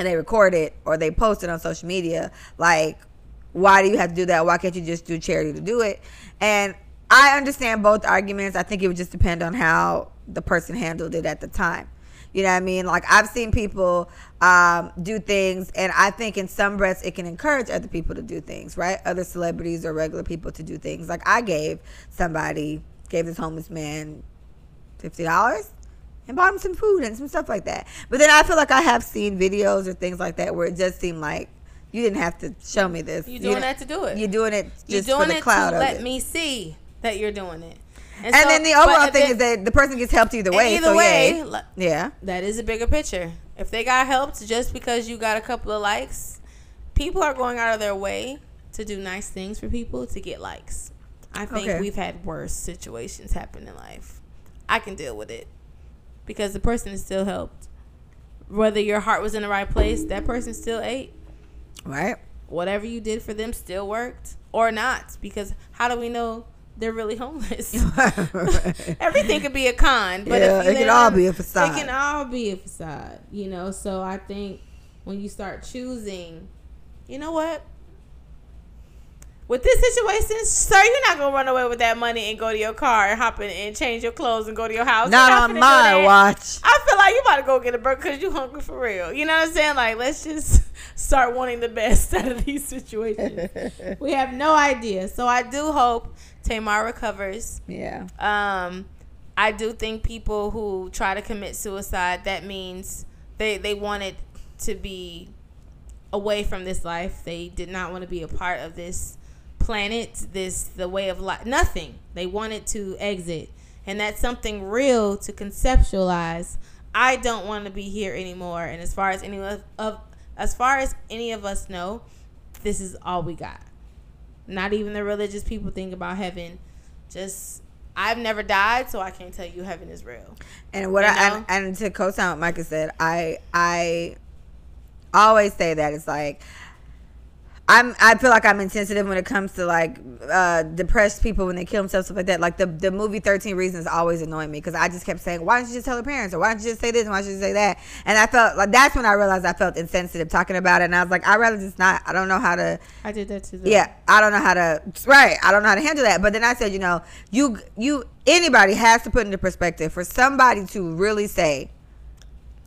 and they record it or they post it on social media like why do you have to do that? Why can't you just do charity to do it? And i understand both arguments. I think it would just depend on how the person handled it at the time. You know what i mean? Like i've seen people um, do things and i think in some breaths it can encourage other people to do things right? Other celebrities or regular people to do things. Like i gave somebody gave this homeless man fifty dollars and bought him some food and some stuff like that. But then I feel like I have seen videos or things like that where it just seemed like you didn't have to show me this. You You doing didn't- that to do it. You're doing it You're just doing for the it cloud to of let it. me see that you're doing it. and so- then the overall thing it- is that the person gets helped either way. either so way, yay. yeah. that is a bigger picture. If they got helped just because you got a couple of likes, people are going out of their way to do nice things for people to get likes. I think Okay. we've had worse situations happen in life. I can deal with it because the person is still helped. Whether your heart was in the right place, that person still ate. Right. Whatever you did for them still worked or not because how do we know they're really homeless? Everything could be a con, but Yeah, if it could let all be a facade. It can all be a facade, you know. So I think when you start choosing, you know what? With this situation, sir, you're not gonna run away with that money and go to your car and hop in and change your clothes and go to your house. Not on my watch. I feel like you about to go get a burger because you hungry for real. You know what I'm saying? Like, let's just start wanting the best out of these situations. we have no idea. So I do hope Tamar recovers. Yeah. Um, I do think people who try to commit suicide, that means they they wanted to be away from this life. They did not want to be a part of this planet, this the way of life. Nothing. They wanted to exit, and that's something real to conceptualize. I don't want to be here anymore. And as far as any of, of as far as any of us know, this is all we got. Not even the religious people think about heaven. Just I've never died, so I can't tell you heaven is real. And what You I and, and to co-sign what Micah said, I I always say that it's like I'm I feel like I'm insensitive when it comes to like uh, depressed people when they kill themselves stuff like that. Like the the movie Thirteen Reasons always annoyed me because I just kept saying, why don't you just tell the parents or why don't you just say this and why don't you just say that? And I felt like that's when I realized I felt insensitive talking about it, and I was like, I would rather just not. I don't know how to. I did that too. Yeah, I don't know how to. Right, I don't know how to handle that. But then I said, you know, you you anybody has to put into perspective for somebody to really say,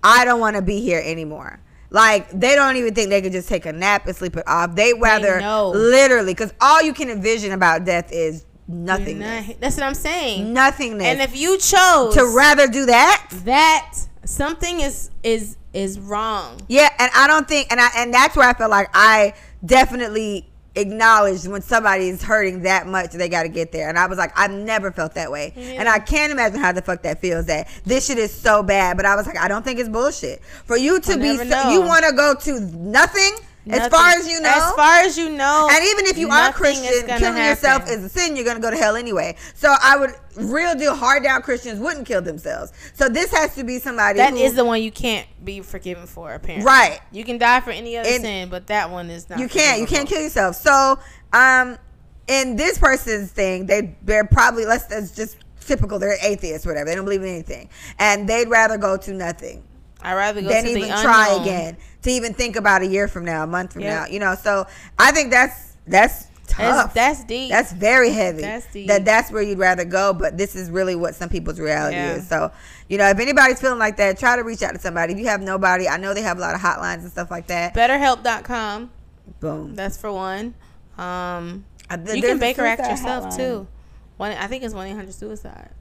I don't want to be here anymore. Like they don't even think they could just take a nap and sleep it off. They rather know. literally because all you can envision about death is nothingness. not- that's what I'm saying. Nothingness. And if you chose to rather do that, that, something is is is wrong. yeah, and I don't think, and I and that's where I feel like I definitely acknowledged when somebody is hurting that much they got to get there. And i was like i've never felt that way. And i can't imagine how the fuck that feels that this shit is so bad. But i was like i don't think it's bullshit. For you to I be so, you want to go to nothing, as far as you know As far as you know. and even if you are nothing is Christian, killing yourself is a sin. You're gonna go to hell anyway. So I would real deal hard down Christians wouldn't kill themselves. So this has to be somebody That who, is the one you can't be forgiven for, apparently. Right. You can die for any other And- sin, but that one is not. you can't you can't kill yourself. So um, in this person's thing, they they're probably let's that's just typical. They're atheists, whatever. They don't believe in anything, and they'd rather go to nothing. I'd rather go than to even try again to even think about a year from now, a month from Yep. now. You know, so I think that's that's tough. That's, that's deep. That's very heavy. That's deep. That that's where you'd rather go, but this is really what some people's reality Yeah. is. So, you know, if anybody's feeling like that, try to reach out to somebody. If you have nobody, I know they have a lot of hotlines and stuff like that. BetterHelp.com. Boom. That's for one. Um, th- you can Baker Act yourself hotline. too. One, I think it's one eight hundred suicide.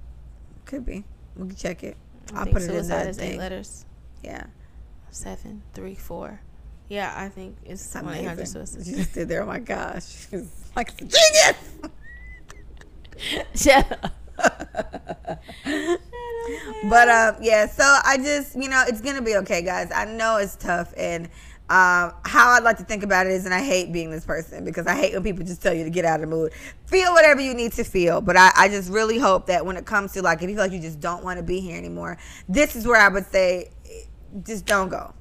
Could be. We can check it. I I'll think put it in suicide the is eight thing. letters. Yeah. Seven, three, four. Yeah, I think it's one eight hundred suicide. You just did there. Oh my gosh. It's like a genius. Shut up. but um yeah so i just you know it's gonna be okay guys i know it's tough and um how i'd like to think about it is and i hate being this person because i hate when people just tell you to get out of the mood feel whatever you need to feel but i, I just really hope that when it comes to like if you feel like you just don't want to be here anymore this is where i would say just don't go.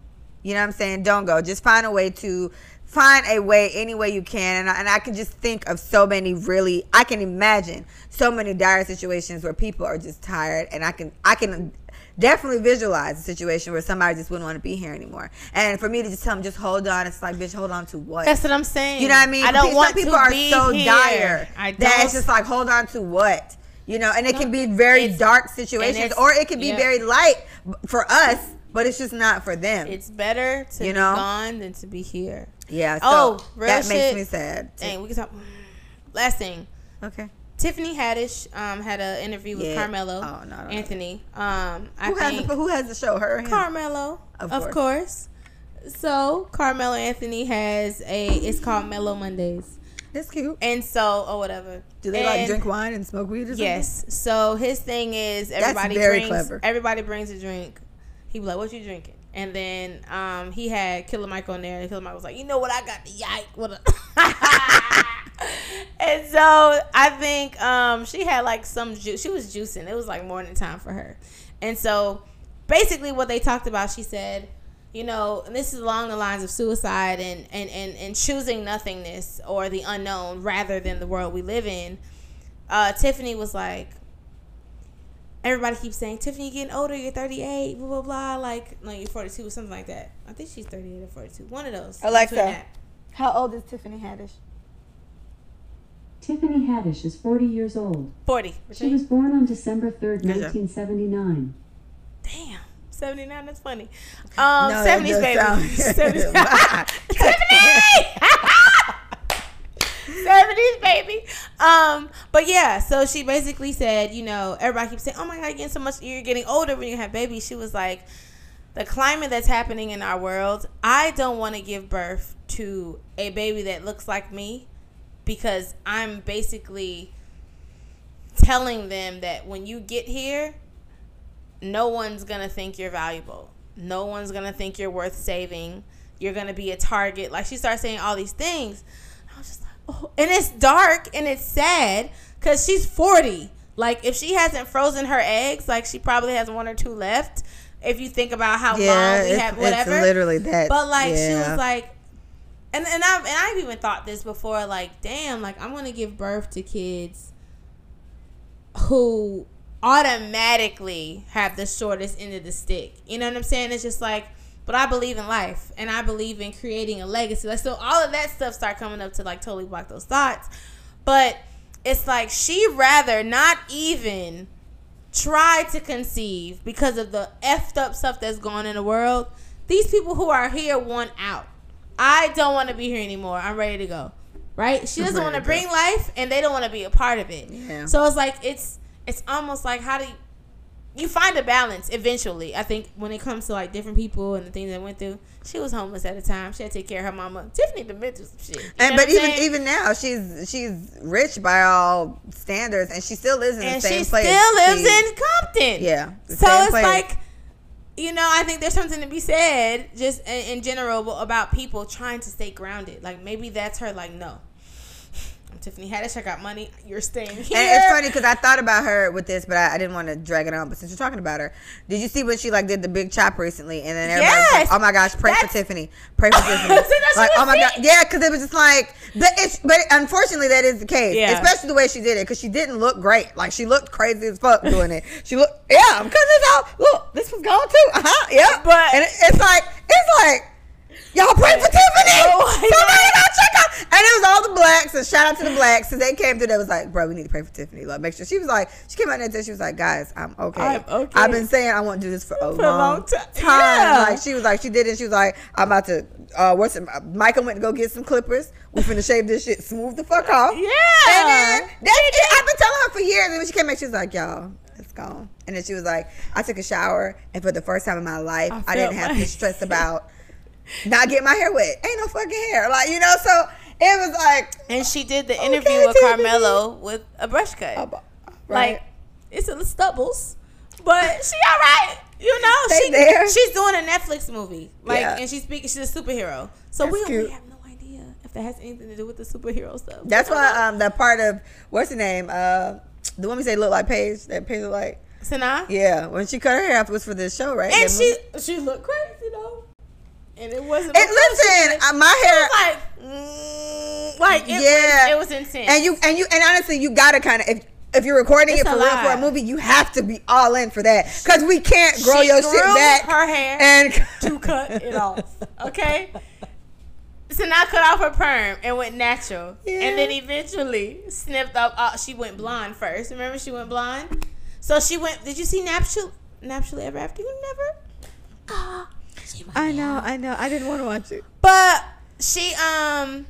You know what i'm saying? Don't go. Just find a way to find a way any way you can. And I, and I can just think of so many really i can imagine so many dire situations where people are just tired. And i can i can definitely visualize a situation where somebody just wouldn't want to be here anymore. And for me to just tell them just hold on. It's like bitch hold on to what? That's what I'm saying. you know what i mean? I don't Some want people to are be so here. dire I that it's just like hold on to what? You know and it can be very dark situations or it can be yeah. very light for us but it's just not for them It's better to You be know? gone than to be here. yeah so Oh, that shit. makes me sad too. Dang, we can talk. Last thing, okay Tiffany Haddish um, had an interview with Yeah. Carmelo Oh, no. Anthony. Um, I who has the, who has the show her? Carmelo, Of of, course. course. So Carmelo Anthony has a. It's called Mellow Mondays, that's cute and so or whatever. do they like drink wine and smoke weed or something Yes. So his thing is everybody very brings clever. everybody brings a drink. He was like, "What you drinking?" And then um, he had Killer Mike on there, and Killer Mike was like, "You know what? I got the yike." What a and so I think um, she had like some juice. She was juicing. It was like morning time for her, and so basically what they talked about, she said. You know, and this is along the lines of suicide and, and, and, and choosing nothingness or the unknown rather than the world we live in uh, Tiffany was like, everybody keeps saying, Tiffany, you're getting older, you're 38, blah, blah, blah. Like, no, you're 42, or something like that. I think she's 38 or 42. One of those. Alexa. How old is tiffany haddish Tiffany Haddish is 40 years old. 40. She was born on December 3rd, 1979. Damn. 79, that's funny. Um, No, that 70s, does baby. sound- 70s. Tiffany! 70s, baby. Um, but yeah, so she basically said, you know, everybody keeps saying, oh my God, you're getting so much, you're getting older when you have babies. She was like, the climate that's happening in our world, I don't want to give birth to a baby that looks like me because I'm basically telling them that when you get here, no one's gonna think you're valuable. No one's gonna think you're worth saving. You're gonna be a target. Like she started saying all these things. I was just like, and it's dark and it's sad because she's 40. Like if she hasn't frozen her eggs, like she probably has one or two left. If you think about how yeah long we it's, have, it's whatever. literally that But like she was like, and and I've and I've even thought this before. Like, damn, like I'm gonna give birth to kids who automatically have the shortest end of the stick. You know what I'm saying? It's just like, but I believe in life and I believe in creating a legacy. Like, so all of that stuff start coming up to like totally block those thoughts. But it's like she rather not even try to conceive because of the effed up stuff that's going in the world these people who are here want out. I don't want to be here anymore. I'm ready to go. Right? She doesn't want to bring life, and they don't want to be a part of it. Yeah. So it's like it's it's almost like how do you, you find a balance eventually? I think when it comes to like different people and the things they went through. She was homeless at the time. She had to take care of her mama. Tiffany through some shit. You And but even saying? even now, she's she's rich by all standards, and she still lives in and the same place. she still lives She- in Compton. Yeah, the So it's place. like, you know, I think there's something to be said just in, in general about people trying to stay grounded. Like maybe that's her. Like no, Tiffany Haddish. I got money. You're staying here. And it's funny because I thought about her with this, but I, I didn't want to drag it on. But since you're talking about her, did you see when she like did the big chop recently? And then everybody was Yes! like, "Oh my gosh, pray for Tiffany, pray for Tiffany." Like, oh my god, yeah, because it was just like, but it's but unfortunately that is the case, Yeah. especially the way she did it because she didn't look great. Like she looked crazy as fuck doing it. She looked, yeah, because it's all look, this was gone too. Uh huh, yeah, But- and it, it's like it's like. Y'all pray for Tiffany. Oh Somebody go check out. And it was all the blacks. And shout out to the blacks because they came through. They was like, bro, we need to pray for Tiffany. Like, make sure she was like, she came out there and she was like, guys, I'm okay. I'm okay. I've been saying I want to do this for a, For long, a long ti- time. yeah. Like she was like, she did it. She was like, I'm about to. Uh, what's it? Michael went to go get some clippers. We finna shave this shit smooth the fuck off. Yeah. And then it. I've been telling her for years. And when she came back, she was like, y'all. It's gone. And then she was like, I took a shower, and for the first time in my life, I I, didn't have to stress about not get my hair wet. Ain't no fucking hair. Like, you know, so it was like, and she did the Okay, interview with Tiffany. Carmelo with a brush cut. uh, right. Like it's in the stubbles, but she all right. You know, They she there. she's doing a Netflix movie. Like, Yeah. and she's speaking. She's a superhero. So we, That's we cute. have no idea if that has anything to do with the superhero stuff. That's why know. um that part of what's the name? Uh the woman we say look like Paige, that Paige look like Sanaa. Yeah, when she cut her hair off it was for this show, right? and That she movie. she looked crazy though, and it wasn't. And because she listen, did- uh, my hair like mm, like it yeah. was it was intense. and you and you and honestly you gotta kinda if if you're recording It's it for a real for a movie, you have to be all in for that. Cause we can't grow She your shit back her hair and to cut it off. Okay. So now cut off her perm and went natural, Yeah. and then eventually snipped up. Uh, she went blonde first. Remember, she went blonde. So she went. Did you see naturally? Naturally ever after? You never. Ah, she went I know, I know. I didn't want to watch it. But she um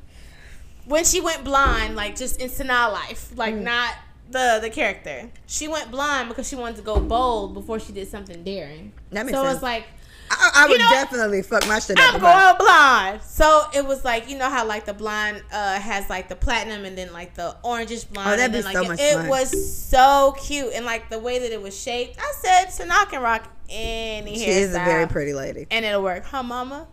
when she went blonde, like just in Sanaa life, like Mm. not the the character. She went blonde because she wanted to go bold before she did something daring. That makes so sense. it's like I, I would know- definitely fuck my shit up. I'm going blonde. So it was like you know how like the blonde uh has like the platinum and then like the orangish blonde. Oh, that'd and be then, so like, much it, it was so cute and like the way that it was shaped. I said Sanaa can rock any She is a very pretty lady. and it'll work. Her mama,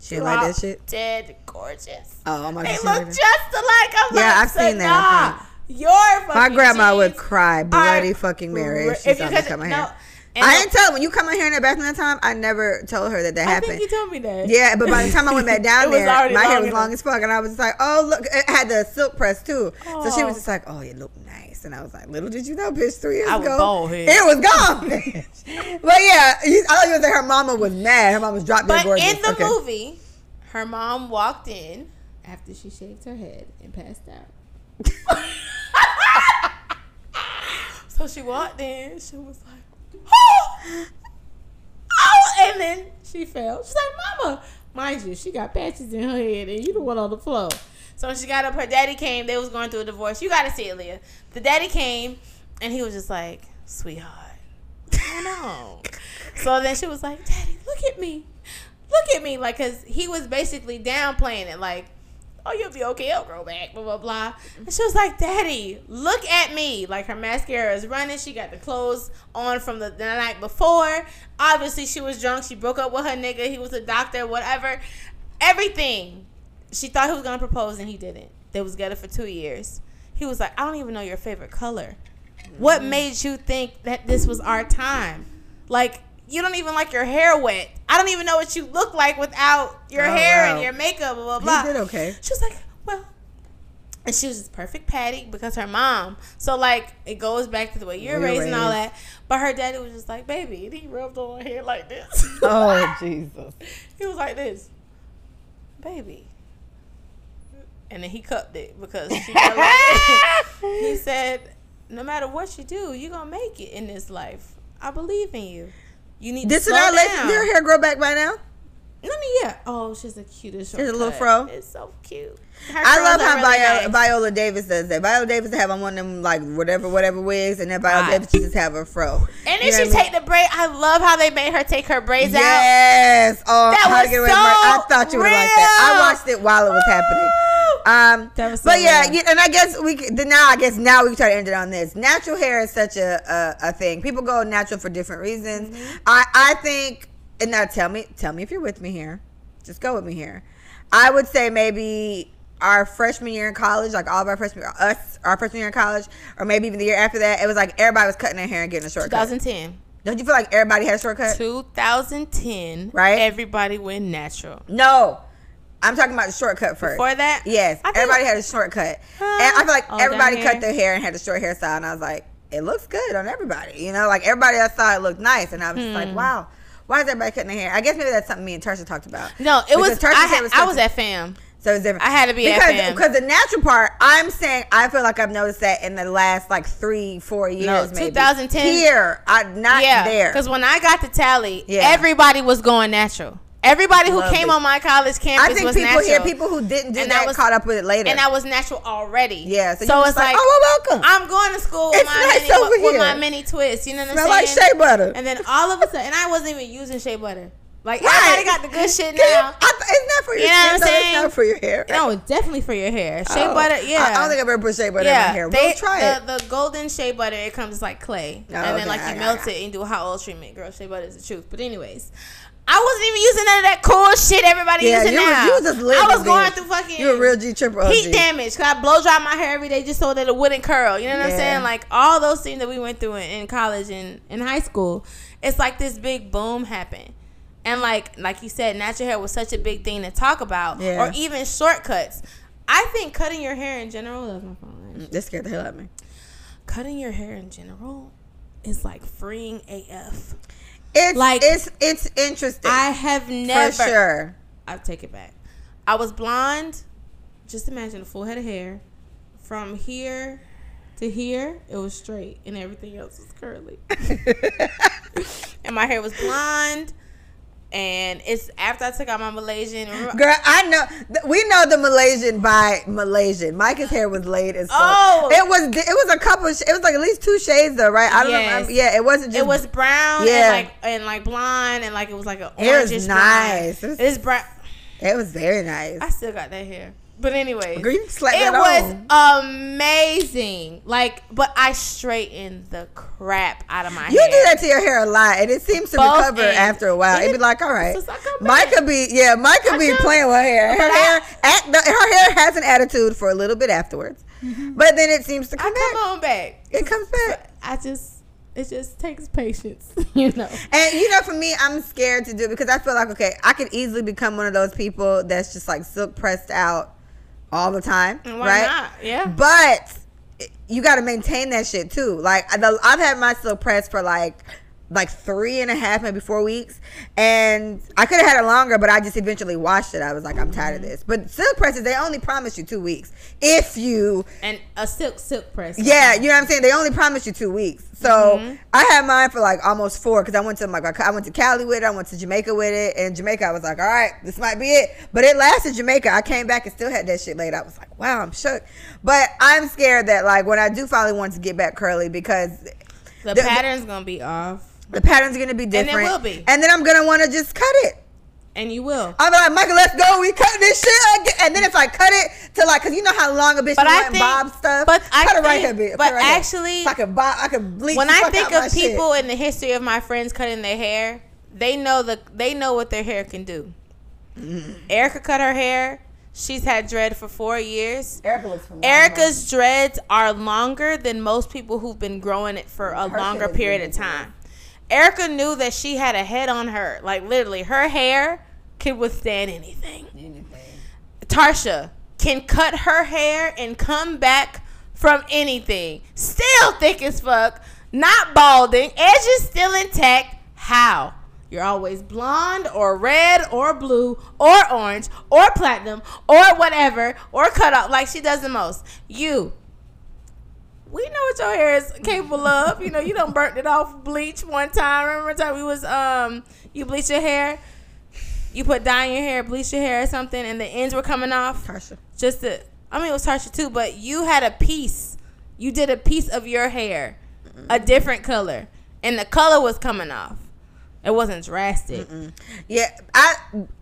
She like that shit. dead gorgeous. Oh, I'm They like, look just alike. I'm Yeah, like, I've seen that, Your My grandma would cry bloody fucking Mary if she saw me cut my no, hair. And I didn't tell her when you come in here in that bathroom that time. I never told her that that happened. I happened. think you told me that. Yeah, but by the time I went back down there, my hair was enough. long as fuck, and I was just like, "Oh, look!" It had the silk press too, so she Oh. was just like, "Oh, you look nice," and I was like, "Little did you know, bitch, three years I was ago, bald it was gone." bitch." but yeah, you, I thought you was like her mama was mad. Her mama was drop dead But gorgeous. in the okay. movie, her mom walked in after she shaved her head and passed out. so she walked in. She was like, "Oh, oh!" And then she fell. She's like, "Mama, mind you, she got patches in her head, and you the one on the floor." So when she got up, her daddy came. They was going through a divorce. You got to see it, Leah. The daddy came, and he was just like, "Sweetheart, I know." so then she was like, "Daddy, look at me, look at me," like, cause he was basically downplaying it, like, "Oh, you'll be okay. I'll grow back." Blah blah blah. And she was like, "Daddy, look at me." Like her mascara is running. She got the clothes on from the, the night before. Obviously, she was drunk. She broke up with her nigga. He was a doctor. Whatever. Everything. She thought he was gonna propose and he didn't. They was together for two years. He was like, I don't even know your favorite color. What mm-hmm. made you think that this was our time? Like, you don't even like your hair wet. I don't even know what you look like without your Oh, hair wow. and your makeup, blah, blah, blah. He did okay. She was like, well, and she was just perfect Patty because her mom. So like it goes back to the way you're We raised and all that. But her daddy was just like, baby, and he rubbed on her hair like this. Oh Jesus! he was like this, baby. And then he cupped it because she like he said, no matter what you do, you're gonna make it in this life. I believe in you. You need Did to slow Sanaa let down. your hair grow back by now? Me yeah. Oh, she's the cutest. She's a little fro? It's so cute. Her I love how really Viola, nice. Viola Davis does that. Viola Davis have on one of them like whatever whatever wigs, and then Viola Right. Davis just have a fro. And You then know she what I mean? take the braid. I love how they made her take her braids out. Yes. Oh, That was get away so. I thought you would like that. I watched it while it was happening. Um, That was so but yeah, you- and I guess we could, then now I guess now we can try to end it on this. Natural hair is such a a, a thing. People go natural for different reasons. Mm-hmm. I I think, and now tell me tell me if you're with me here. Just go with me here. I would say maybe our freshman year in college, like all of our freshman, us, our freshman year in college, or maybe even the year after that, it was like everybody was cutting their hair and getting a shortcut. 2010. Don't you feel like everybody had a shortcut? 2010. Right? Everybody went natural. No. I'm talking about the shortcut first. Before that? Yes. Everybody like- had a shortcut. and I feel like everybody cut their hair and had a short hairstyle. And I was like, it looks good on everybody. You know, like everybody I saw it looked nice. And I was just Hmm. like, wow. Why is everybody cutting their hair? I guess maybe that's something me and Tarsha talked about. No, it was. Because Tarsha I, had, was I was at fam. So it's different. I had to be at because fam. because the natural part. I'm saying I feel like I've noticed that in the last like three four years. maybe 2010. here, I not yeah, there. Because when I got to Tally, Yeah. everybody was going natural. Everybody who Love came it. on my college campus I think was people natural. here, people who didn't do And that, I was- caught up with it later. and I was natural already. yeah, so, So, was it's like, oh well, welcome. I'm going to school with It's my nice mini, over with, with my mini twist. You know what I'm like saying? Smell like shea butter. And then all of a sudden, and I wasn't even using shea butter. Like Right. everybody got the good shit Can you- now. I it's not for your You know what I'm saying? It's not for your hair. No, it's definitely for your hair. Shea Oh. butter, yeah. I, I don't think I've ever put shea butter in my hair. they- we'll try it. the, The golden shea butter, it comes like clay, Oh, and okay, then like I you got melt it. it and do a hot oil treatment. Girl, shea butter is the truth. But anyways, I wasn't even using none of that cool shit everybody Yeah, using you was- you was just living, I was going through fucking. You're a real G triple OG. Heat damage. Cause I blow dry my hair every day just so that it wouldn't curl. You know what Yeah. I'm saying? Like all those things that we went through in, in college and in high school, it's like this big boom happened. And like like you said, natural hair was such a big thing to talk about, Yeah. or even shortcuts. I think cutting your hair in general. That's my phone. That scared the hell out of me. Cutting your hair in general is like freeing AF. It's Like- it's it's interesting. I have never. for sure. I take it back. I was blonde. Just imagine a full head of hair. From here to here, it was straight, and everything else was curly. and my hair was blonde. And it's after I took out my Malaysian. Girl, I know. th- We know the Malaysian by Malaysian. Micah's hair was laid as fuck. Oh. it was. It was a couple. Sh- it was like at least two shades though, right? I don't Yes. know. Yeah, it wasn't just. It was brown Yeah. and like and like blonde and like it was like a It was nice. It was- It's brown. It was very nice. I still got that hair. But anyways, Girl, you slapped it was on. amazing. Like, but I straightened the crap out of my hair. You hair. do that to your hair a lot, and it seems to Both recover ends. after a while. It'd be like, all right, come back. Micah be yeah, Micah be come- playing with her hair. Her hair, act, the, her hair has an attitude for a little bit afterwards, but then it seems to Mm-hmm. I come come on back. It comes back. I just, it just takes patience, you know. And you know, for me, I'm scared to do it because I feel like okay, I could easily become one of those people that's just like silk pressed out all the time, why right? not? Yeah. But you got to maintain that shit too. Like the, I've had my silk pressed for like like three and a half, maybe four weeks, and I could have had it longer, but I just eventually washed it. I was like, I'm tired of mm-hmm. this. But silk presses, they only promise you two weeks if you And a silk silk press. yeah, you know what I'm saying. They only promised you two weeks, so mm-hmm. I had mine for like almost four because I went to like I went to Cali with it, I went to Jamaica with it, and Jamaica I was like, all right, this might be it. But it lasted Jamaica. I came back and still had that shit laid. I was like, wow, I'm shook. But I'm scared that like when I do finally want to get back curly because The, The- pattern's gonna be off, the pattern's gonna be different. And it will be. and then I'm gonna want to just cut it. and you will. I'm like, Michael, let's go. We cut this shit again. And then if I cut it to like, cause you know how long a bitch But I think- bob stuff. but I cut it right think- here, bitch. but right actually- so I can bob, I can bleach. when I think of shit. people in the history of my friends cutting their hair, they know the they know what their hair can do. Mm-hmm. Erica cut her hair. She's had dread for four years. Erica. Erica's dreads are longer than most people who've been growing it for a Her longer period of time. Erica knew that she had a head on her. Like literally, her hair could withstand anything. Tarsha can cut her hair and come back from anything. Still thick as fuck, not balding, edges still intact. How? You're always blonde or red or blue or orange or platinum or whatever or cut off like she does the most. You. We know what your hair is capable of. You know, you don't burnt it off bleach one time. Remember the time we was um you bleach your hair? you put dye in your hair, bleach your hair or something, and the ends were coming off. Tarsha. Just to, I mean, it was Tarsha too, but you had a piece. You did a piece of your hair, a different color, and the color was coming off. It wasn't drastic. Yeah, I,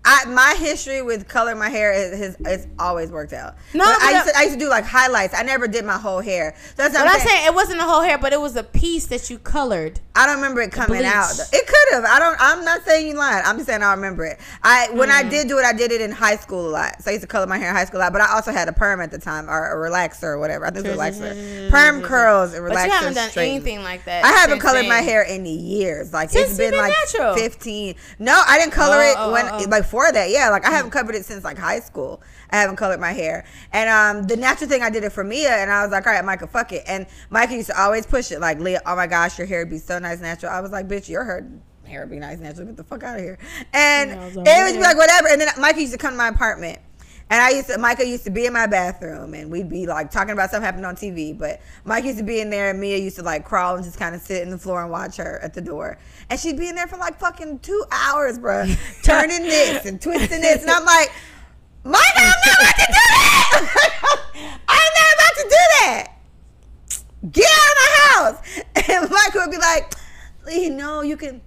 I, my history with color my hair is has it's always worked out. No, But I used, to, I used to do like highlights. I never did my whole hair. So that's what But I'm, saying. saying it wasn't the whole hair, but it was a piece that you colored. I don't remember it coming bleach. out. It could have. I don't. I'm not saying you lied. I'm just saying I remember it. I when Mm. I did do it, I did it in high school a lot. So I used to color my hair in high school a lot. But I also had a perm at the time or a relaxer or whatever. I think it was a relaxer. Perm curls and relaxer. But you haven't done straighten. anything like that. I haven't colored my hair in years. Like Since it's been been like natural. 15. No, I didn't color Oh, it oh, when oh, oh. like before that. Yeah, like I haven't covered it since like high school. I haven't colored my hair. And um the natural thing I did it for Mia and I was like, all right, Micah, fuck it. And Micah used to always push it like, Leah, oh my gosh, your hair would be so nice natural. I was like, bitch, your hair hair would be nice natural. Get the fuck out of here. And Yeah, I was it like, would be like whatever. And then Micah used to come to my apartment. And I used to, Micah used to be in my bathroom and we'd be like talking about something happening on TV. But Mike used to be in there and Mia used to like crawl and just kind of sit in the floor and watch her at the door. And she'd be in there for like fucking two hours, bruh, turning this and twisting this. And I'm like, Micah, I'm not about to do that. I'm not about to do that. Get out of my house. And Micah would be like, you know, you can.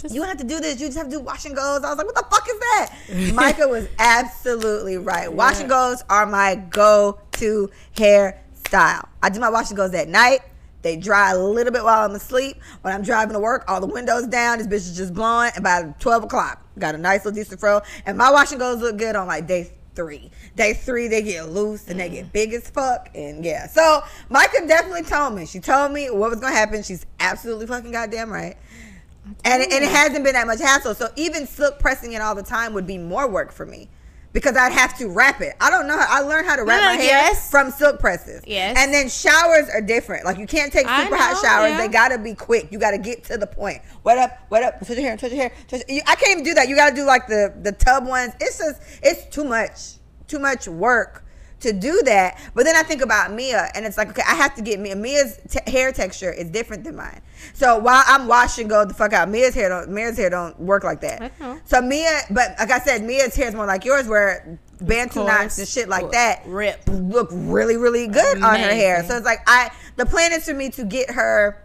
Just- You don't have to do this. You just have to do wash and goes. I was like, what the fuck is that? Micah was absolutely right. Wash and goes are my go-to hairstyle. I do my wash and goes at night. They dry a little bit while I'm asleep. When I'm driving to work, all the windows down. This bitch is just blowing. And by 12 o'clock, got a nice little decent fro. And my wash and goes look good on like day three. Day three, they get loose and they mm. get big as fuck. And yeah. So Micah definitely told me. She told me what was going to happen. She's absolutely fucking goddamn right. And, it- and it hasn't been that much hassle. So even silk pressing it all the time would be more work for me. Because I'd have to wrap it. I don't know. How, I learned how to wrap my hair yes. from silk presses. Yes. And then showers are different. Like you can't take super hot showers. yeah. They gotta be quick. You gotta get to the point. What up? What up? Touch your hair. Touch your hair. Touch, you, I can't even do that. You gotta do like the the tub ones. It's just it's too much. Too much work to do that. But then I think about Mia, and it's like, okay, I have to get Mia. Mia's t- hair texture is different than mine. So while I'm washing, go the fuck out. Mia's hair don't. Mia's hair don't work like that. So Mia, but like I said, Mia's hair is more like yours, where bantu knots and shit like that Rip. look really really good on her hair. So it's like I the plan is for me to get her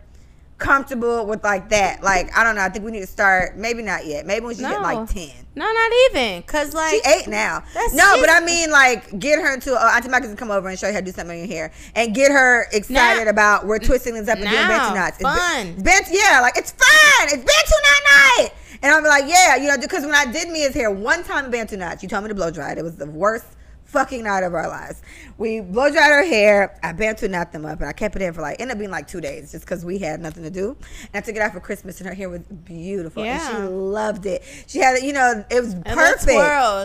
comfortable with like that. Like I don't know. I think we need to start. Maybe not yet. Maybe when she get No. like ten. No, not even. Cause like She eight now. No, but I mean like get her into. Uh, Auntie Micah can come over and show you how to do something in your hair and get her excited Now- about we're twisting this up and doing now, bantu knots. It's fun. It's bant, yeah, like it's fun. It's bantu knot night. And I'm like, yeah, you know, because when I did Mia's hair one time in bantu knots, you told me to blow dry it. It was the worst fucking night of our lives. We blow dried her hair. I bantu knot them up, and I kept it in for like ended up being like two days, just because we had nothing to do. And I took it out for Christmas, and her hair was beautiful, and she loved it. She had, you know, it was little perfect.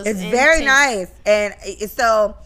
It's and very nice, and so.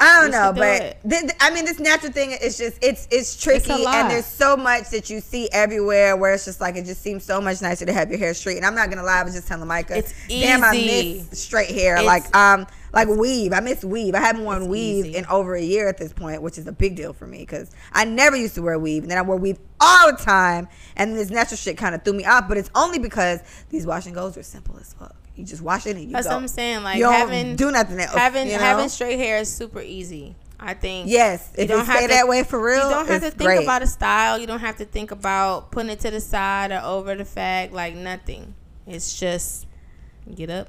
I don't know, but th- th- I mean, this natural thing is just it's it's tricky, lot. and there's so much that you see everywhere where it's just like it just seems so much nicer to have your hair straight. And I'm not gonna lie, I was just telling Micah, It's damn, I miss straight hair, It's- like um, like weave. I miss weave. I haven't worn It's weave easy. in over a year at this point, which is a big deal for me because I never used to wear weave, and then I wore weave all the time, and this natural shit kind of threw me off. But it's only because these wash and goes are simple as fuck. You just wash it and you That's go. what I'm saying. Like you don't having do nothing else. having you know? having straight hair is super easy. I think. Yes, You if don't it have stay to- that way for real, You don't have to think great. about a style. You don't have to think about putting it to the side or over the fact. Like nothing. It's just get up,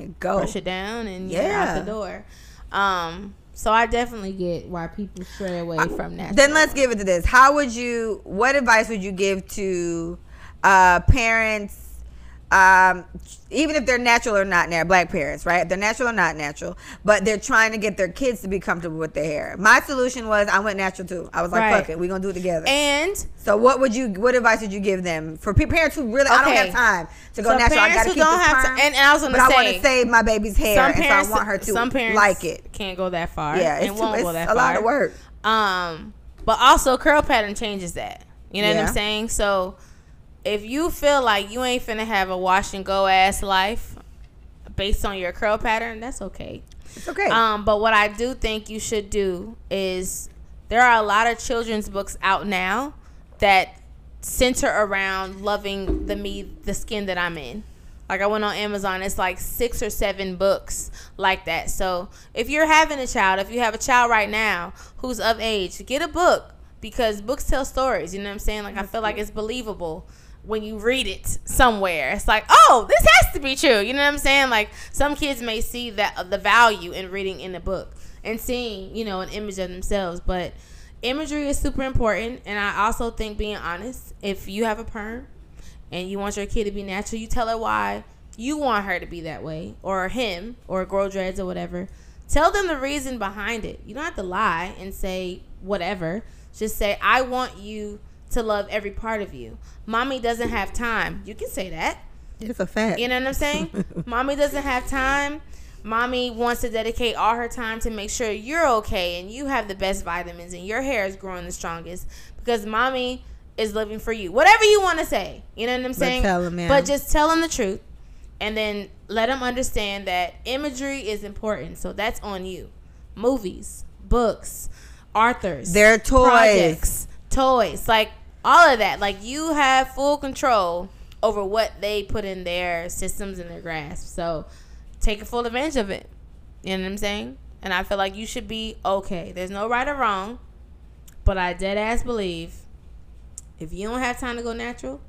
And go. brush it down, and you're Yeah. out the door. Um. So I definitely get. Get why people stray away from that. Then let's give it to this. How would you? What advice would you give to uh, parents? Um, even if they're natural or not, now black parents, right? If they're natural or not natural, but they're trying to get their kids to be comfortable with their hair. My solution was I went natural too. I was like, Right. fuck it, we're gonna do it together. And so what would you? What advice would you give them for parents who really? I don't have time to go So natural. I gotta who keep don't have to- perm, and- and I was gonna but I want to save my baby's hair, some and so I want her to some parents like it. Can't go that far. Yeah, it's, too, won't it's go that a lot of work. Um, but also curl pattern changes that. You know what I'm saying? So if you feel like you ain't finna have a wash and go ass life based on your curl pattern, that's okay. It's okay. Um, but what I do think you should do is there are a lot of children's books out now that center around loving the me the skin that I'm in. Like I went on Amazon, it's like six or seven books like that. So if you're having a child, if you have a child right now who's of age, get a book because books tell stories. You know what I'm saying? Like I feel like it's believable when you read it somewhere. It's like, oh, this has to be true. You know what I'm saying? Like some kids may see that the value in reading in a book and seeing, you know, an image of themselves, but imagery is super important. And I also think being honest, if you have a perm and you want your kid to be natural, you tell her why you want her to be that way, or him, or grow dreads or whatever. Tell them the reason behind it. You don't have to lie and say whatever. Just say, I want you to love every part of you. Mommy doesn't have time. You can say that. It's a fact. You know what I'm saying? Mommy doesn't have time. Mommy wants to dedicate all her time to make sure you're okay and you have the best vitamins and your hair is growing the strongest because mommy is living for you. Whatever you want to say. You know what I'm saying? tell 'em, yeah. But just tell them the truth and then let them understand that imagery is important. So that's on you. Movies, books, authors, Their toys. projects, toys, like all of that. Like you have full control over what they put in their systems and their grasp. So take full advantage of it. You know what I'm saying? And I feel like you should be okay. There's no right or wrong, but I dead ass believe if you don't have time to go natural,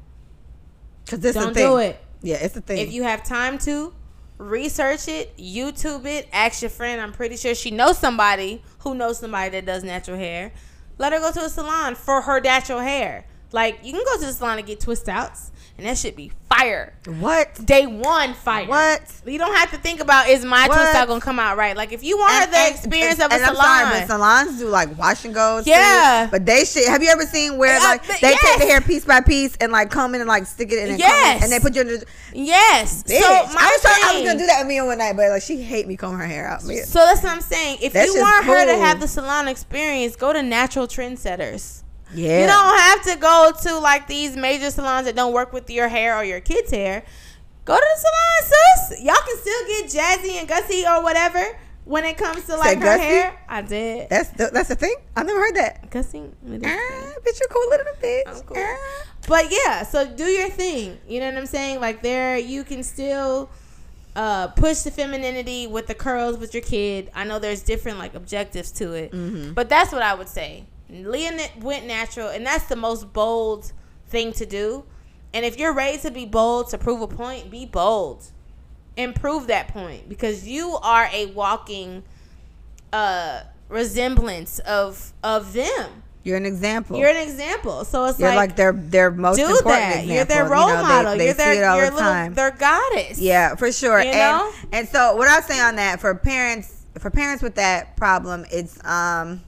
Cause this don't the thing. do it. Yeah, it's the thing. If you have time to research it, YouTube it, ask your friend. I'm pretty sure she knows somebody who knows somebody that does natural hair. Let her go to a salon for her natural hair. Like you can go to the salon and get twist outs, and that should be fire. what? Day one fire. What? You don't have to think about is my What? twist out gonna come out right. Like if you want the experience of a and salon. I'm sorry, but salons do like wash and goes. too. Yeah. but they should. Have you ever seen where Uh, like they take the hair piece by piece and like comb it and like stick it in and Yes. and they put you in the yes. bitch. So my I was trying, I was gonna do that with me one night, but like she hate me comb her hair out. Man. So that's what I'm saying. If That you want her to have the salon experience, go to natural trendsetters. Yeah, You don't have to go to like these major salons that don't work with your hair or your kids' hair. Go to the salon, sis. Y'all can still get jazzy and gussy or whatever when it comes to like her gussy? hair. I did. That's the, that's the thing. I've never heard that. gussy. Ah, bitch, you're cool little bitch. I'm cool. Ah. But yeah, so do your thing. You know what I'm saying? Like there, you can still uh, push the femininity with the curls with your kid. I know there's different like objectives to it, Mm-hmm. but that's what I would say. Leah went natural, and that's the most bold thing to do. And if you're ready to be bold to prove a point, be bold and prove that point because you are a walking uh, resemblance of of them. You're an example. You're an example. So it's You're like, like, their their most do important that. example. You're their You role know, model. They, You're see their it all your the little their goddess. Yeah, for sure. You and know? and so what I say on that for parents for parents with that problem, it's um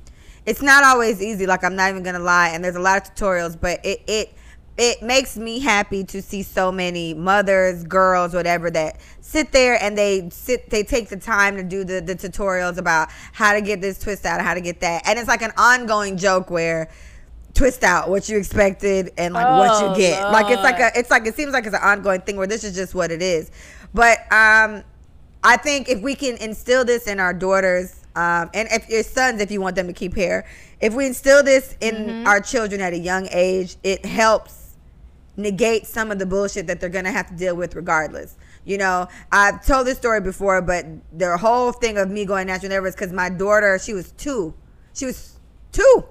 it's not always easy, like I'm not even gonna lie, and there's a lot of tutorials, but it it it makes me happy to see so many mothers, girls, whatever that sit there and they sit they take the time to do the, the tutorials about how to get this twist out, how to get that. And it's like an ongoing joke where twist out what you expected and like what Oh, you get. Like it's like a it's like it seems like it's an ongoing thing where this is just what it is. But um I think if we can instill this in our daughters, um, and if your sons, if you want them to keep hair, if we instill this in Mm-hmm. our children at a young age, it helps negate some of the bullshit that they're gonna have to deal with regardless. You know, I've told this story before, but the whole thing of me going natural never is because my daughter, she was two. She was two.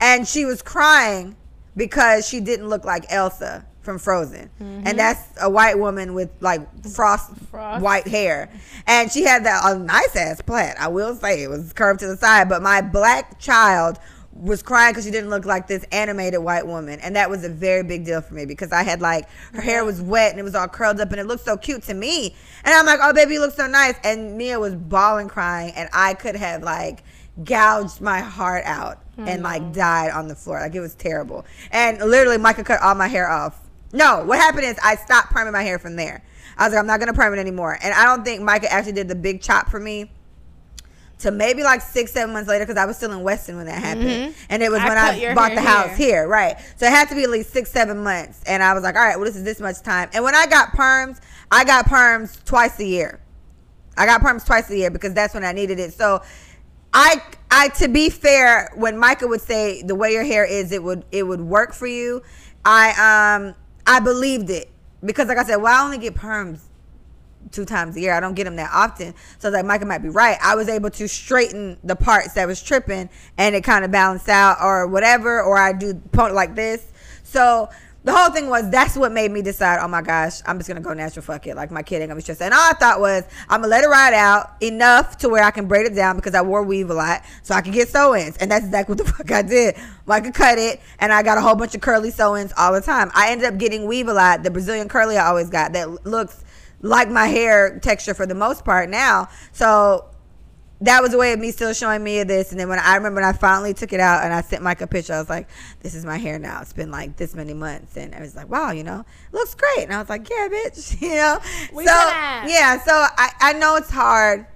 And she was crying because she didn't look like Elsa from Frozen. And mm-hmm. that's a white woman with like frost, Frost. white hair. And she had that a nice ass plait. I will say it was curved to the side, but my black child was crying because she didn't look like this animated white woman. And that was a very big deal for me because I had like her hair was wet and it was all curled up and it looked so cute to me. And I'm like, oh baby, you look so nice. And Mia was bawling crying and I could have like gouged my heart out and like mm-hmm. died on the floor. Like it was terrible. And literally Micah cut all my hair off. No, what happened is I stopped priming my hair from there. I was like, I'm not gonna perm it anymore. And I don't think Micah actually did the big chop for me to maybe like six, seven months later because I was still in Weston when that happened. And it was Mm-hmm. I when I bought the house here. here, right? So it had to be at least six, seven months. And I was like, all right, well, this is this much time. And when I got perms, I got perms twice a year. I got perms twice a year because that's when I needed it. So I I to be fair, when Micah would say the way your hair is, it would it would work for you. I um I believed it because like I said, well, I only get perms two times a year. I don't get them that often. So I was like, Micah might be right. I was able to straighten the parts that was tripping and it kind of balanced out or whatever, or I do point like this. So the whole thing was that's what made me decide, oh my gosh, I'm just gonna go natural, fuck it. Like my kid ain't gonna be stressed. And all I thought was I'm gonna let it ride out enough to where I can braid it down because I wore weave a lot, so I can get sew-ins. And that's exactly what the fuck I did. I could cut it, and I got a whole bunch of curly sew-ins all the time. I ended up getting weave a lot, the Brazilian curly I always got that looks like my hair texture for the most part now. So that was a way of me still showing Mia this. And then when I remember when I finally took it out and I sent Mike a picture, I was like, this is my hair now. It's been like this many months. And I was like, wow, you know, looks great. And I was like, yeah, bitch, you know? We so, gonna- yeah, so I, I know it's hard.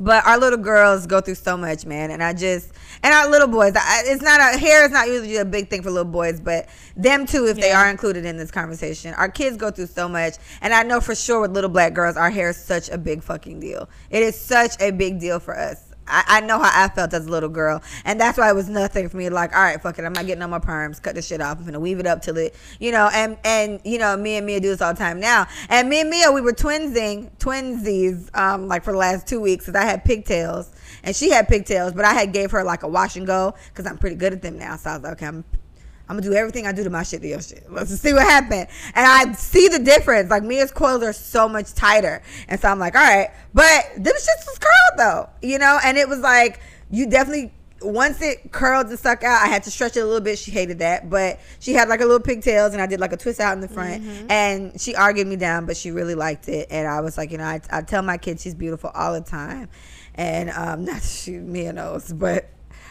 But our little girls go through so much, man, and I just and our little boys. I, it's not a hair is not usually a big thing for little boys, but them too, if they are included in this conversation. Our kids go through so much, and I know for sure with little black girls, our hair is such a big fucking deal. It is such a big deal for us. I, I know how I felt as a little girl, and that's why it was nothing for me. Like, all right, fuck it, I'm not getting on my perms. Cut this shit off. I'm gonna weave it up till it, you know. And and you know, me and Mia do this all the time now. And me and Mia, we were twinsing, twinsies, um, like for the last two weeks, because I had pigtails and she had pigtails, but I had gave her like a wash and go because I'm pretty good at them now. So I was like, okay, I'm I'm gonna do everything I do to my shit to your shit. Let's see what happened. And I see the difference. Like Mia's coils are so much tighter. And so I'm like, all right. But them shits was curled though. You know? And it was like, you definitely once it curled and stuck out, I had to stretch it a little bit. She hated that. But she had like a little pigtails and I did like a twist out in the front. Mm-hmm. And she argued me down, but she really liked it. And I was like, you know, I, I tell my kids she's beautiful all the time. And um not that she Mia knows, but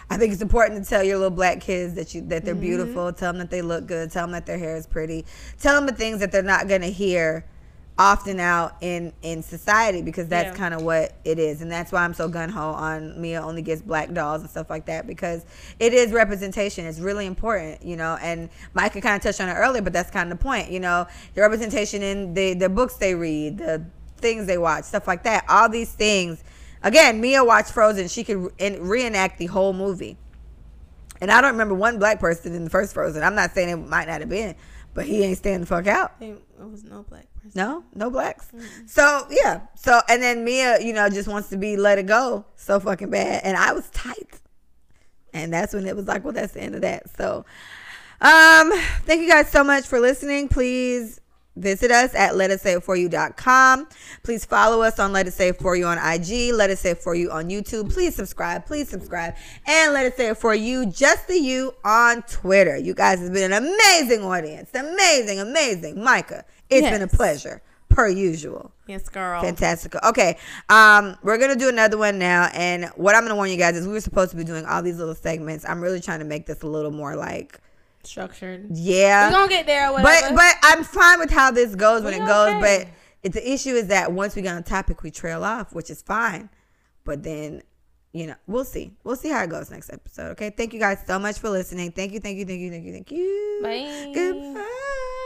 I think it's important to tell your little black kids that you that they're Mm-hmm. beautiful. Tell them that they look good. Tell them that their hair is pretty. Tell them the things that they're not gonna hear often out in in society because that's Yeah. kind of what it is, and that's why I'm so gun ho on Mia only gets black dolls and stuff like that because it is representation. It's really important, you know. And Micah kind of touched on it earlier, but that's kind of the point, you know. The representation in the the books they read, the things they watch, stuff like that. All these things. Again, Mia watched Frozen. She could reenact the whole movie. And I don't remember one black person in the first Frozen. I'm not saying it might not have been, but he ain't standing the fuck out. It was no black person. No, no blacks. So yeah. So and then Mia, you know, just wants to be let it go so fucking bad, and I was tight, and that's when it was like, well, that's the end of that. So, um, thank you guys so much for listening. Please visit us at letussayitforyou.com. Please follow us on Let Us Say It For You on IG. Let Us Say It For You on YouTube. Please subscribe. Please subscribe. And Let Us Say It For You, just the you on Twitter. You guys have been an amazing audience. Amazing, amazing. Micah, it's been a pleasure, per usual. Yes, girl. Fantastic. Okay. Um, we're gonna do another one now, and what I'm gonna warn you guys is we were supposed to be doing all these little segments. I'm really trying to make this a little more like, Structured. yeah. We're gonna get there but but I'm fine with how this goes when We it goes. okay. But it's the issue is that once we get on topic, we trail off, which is fine. But then, you know, we'll see. We'll see how it goes next episode. Okay. Thank you guys so much for listening. Thank you. Thank you. Thank you. Thank you. Thank you. Bye. Goodbye.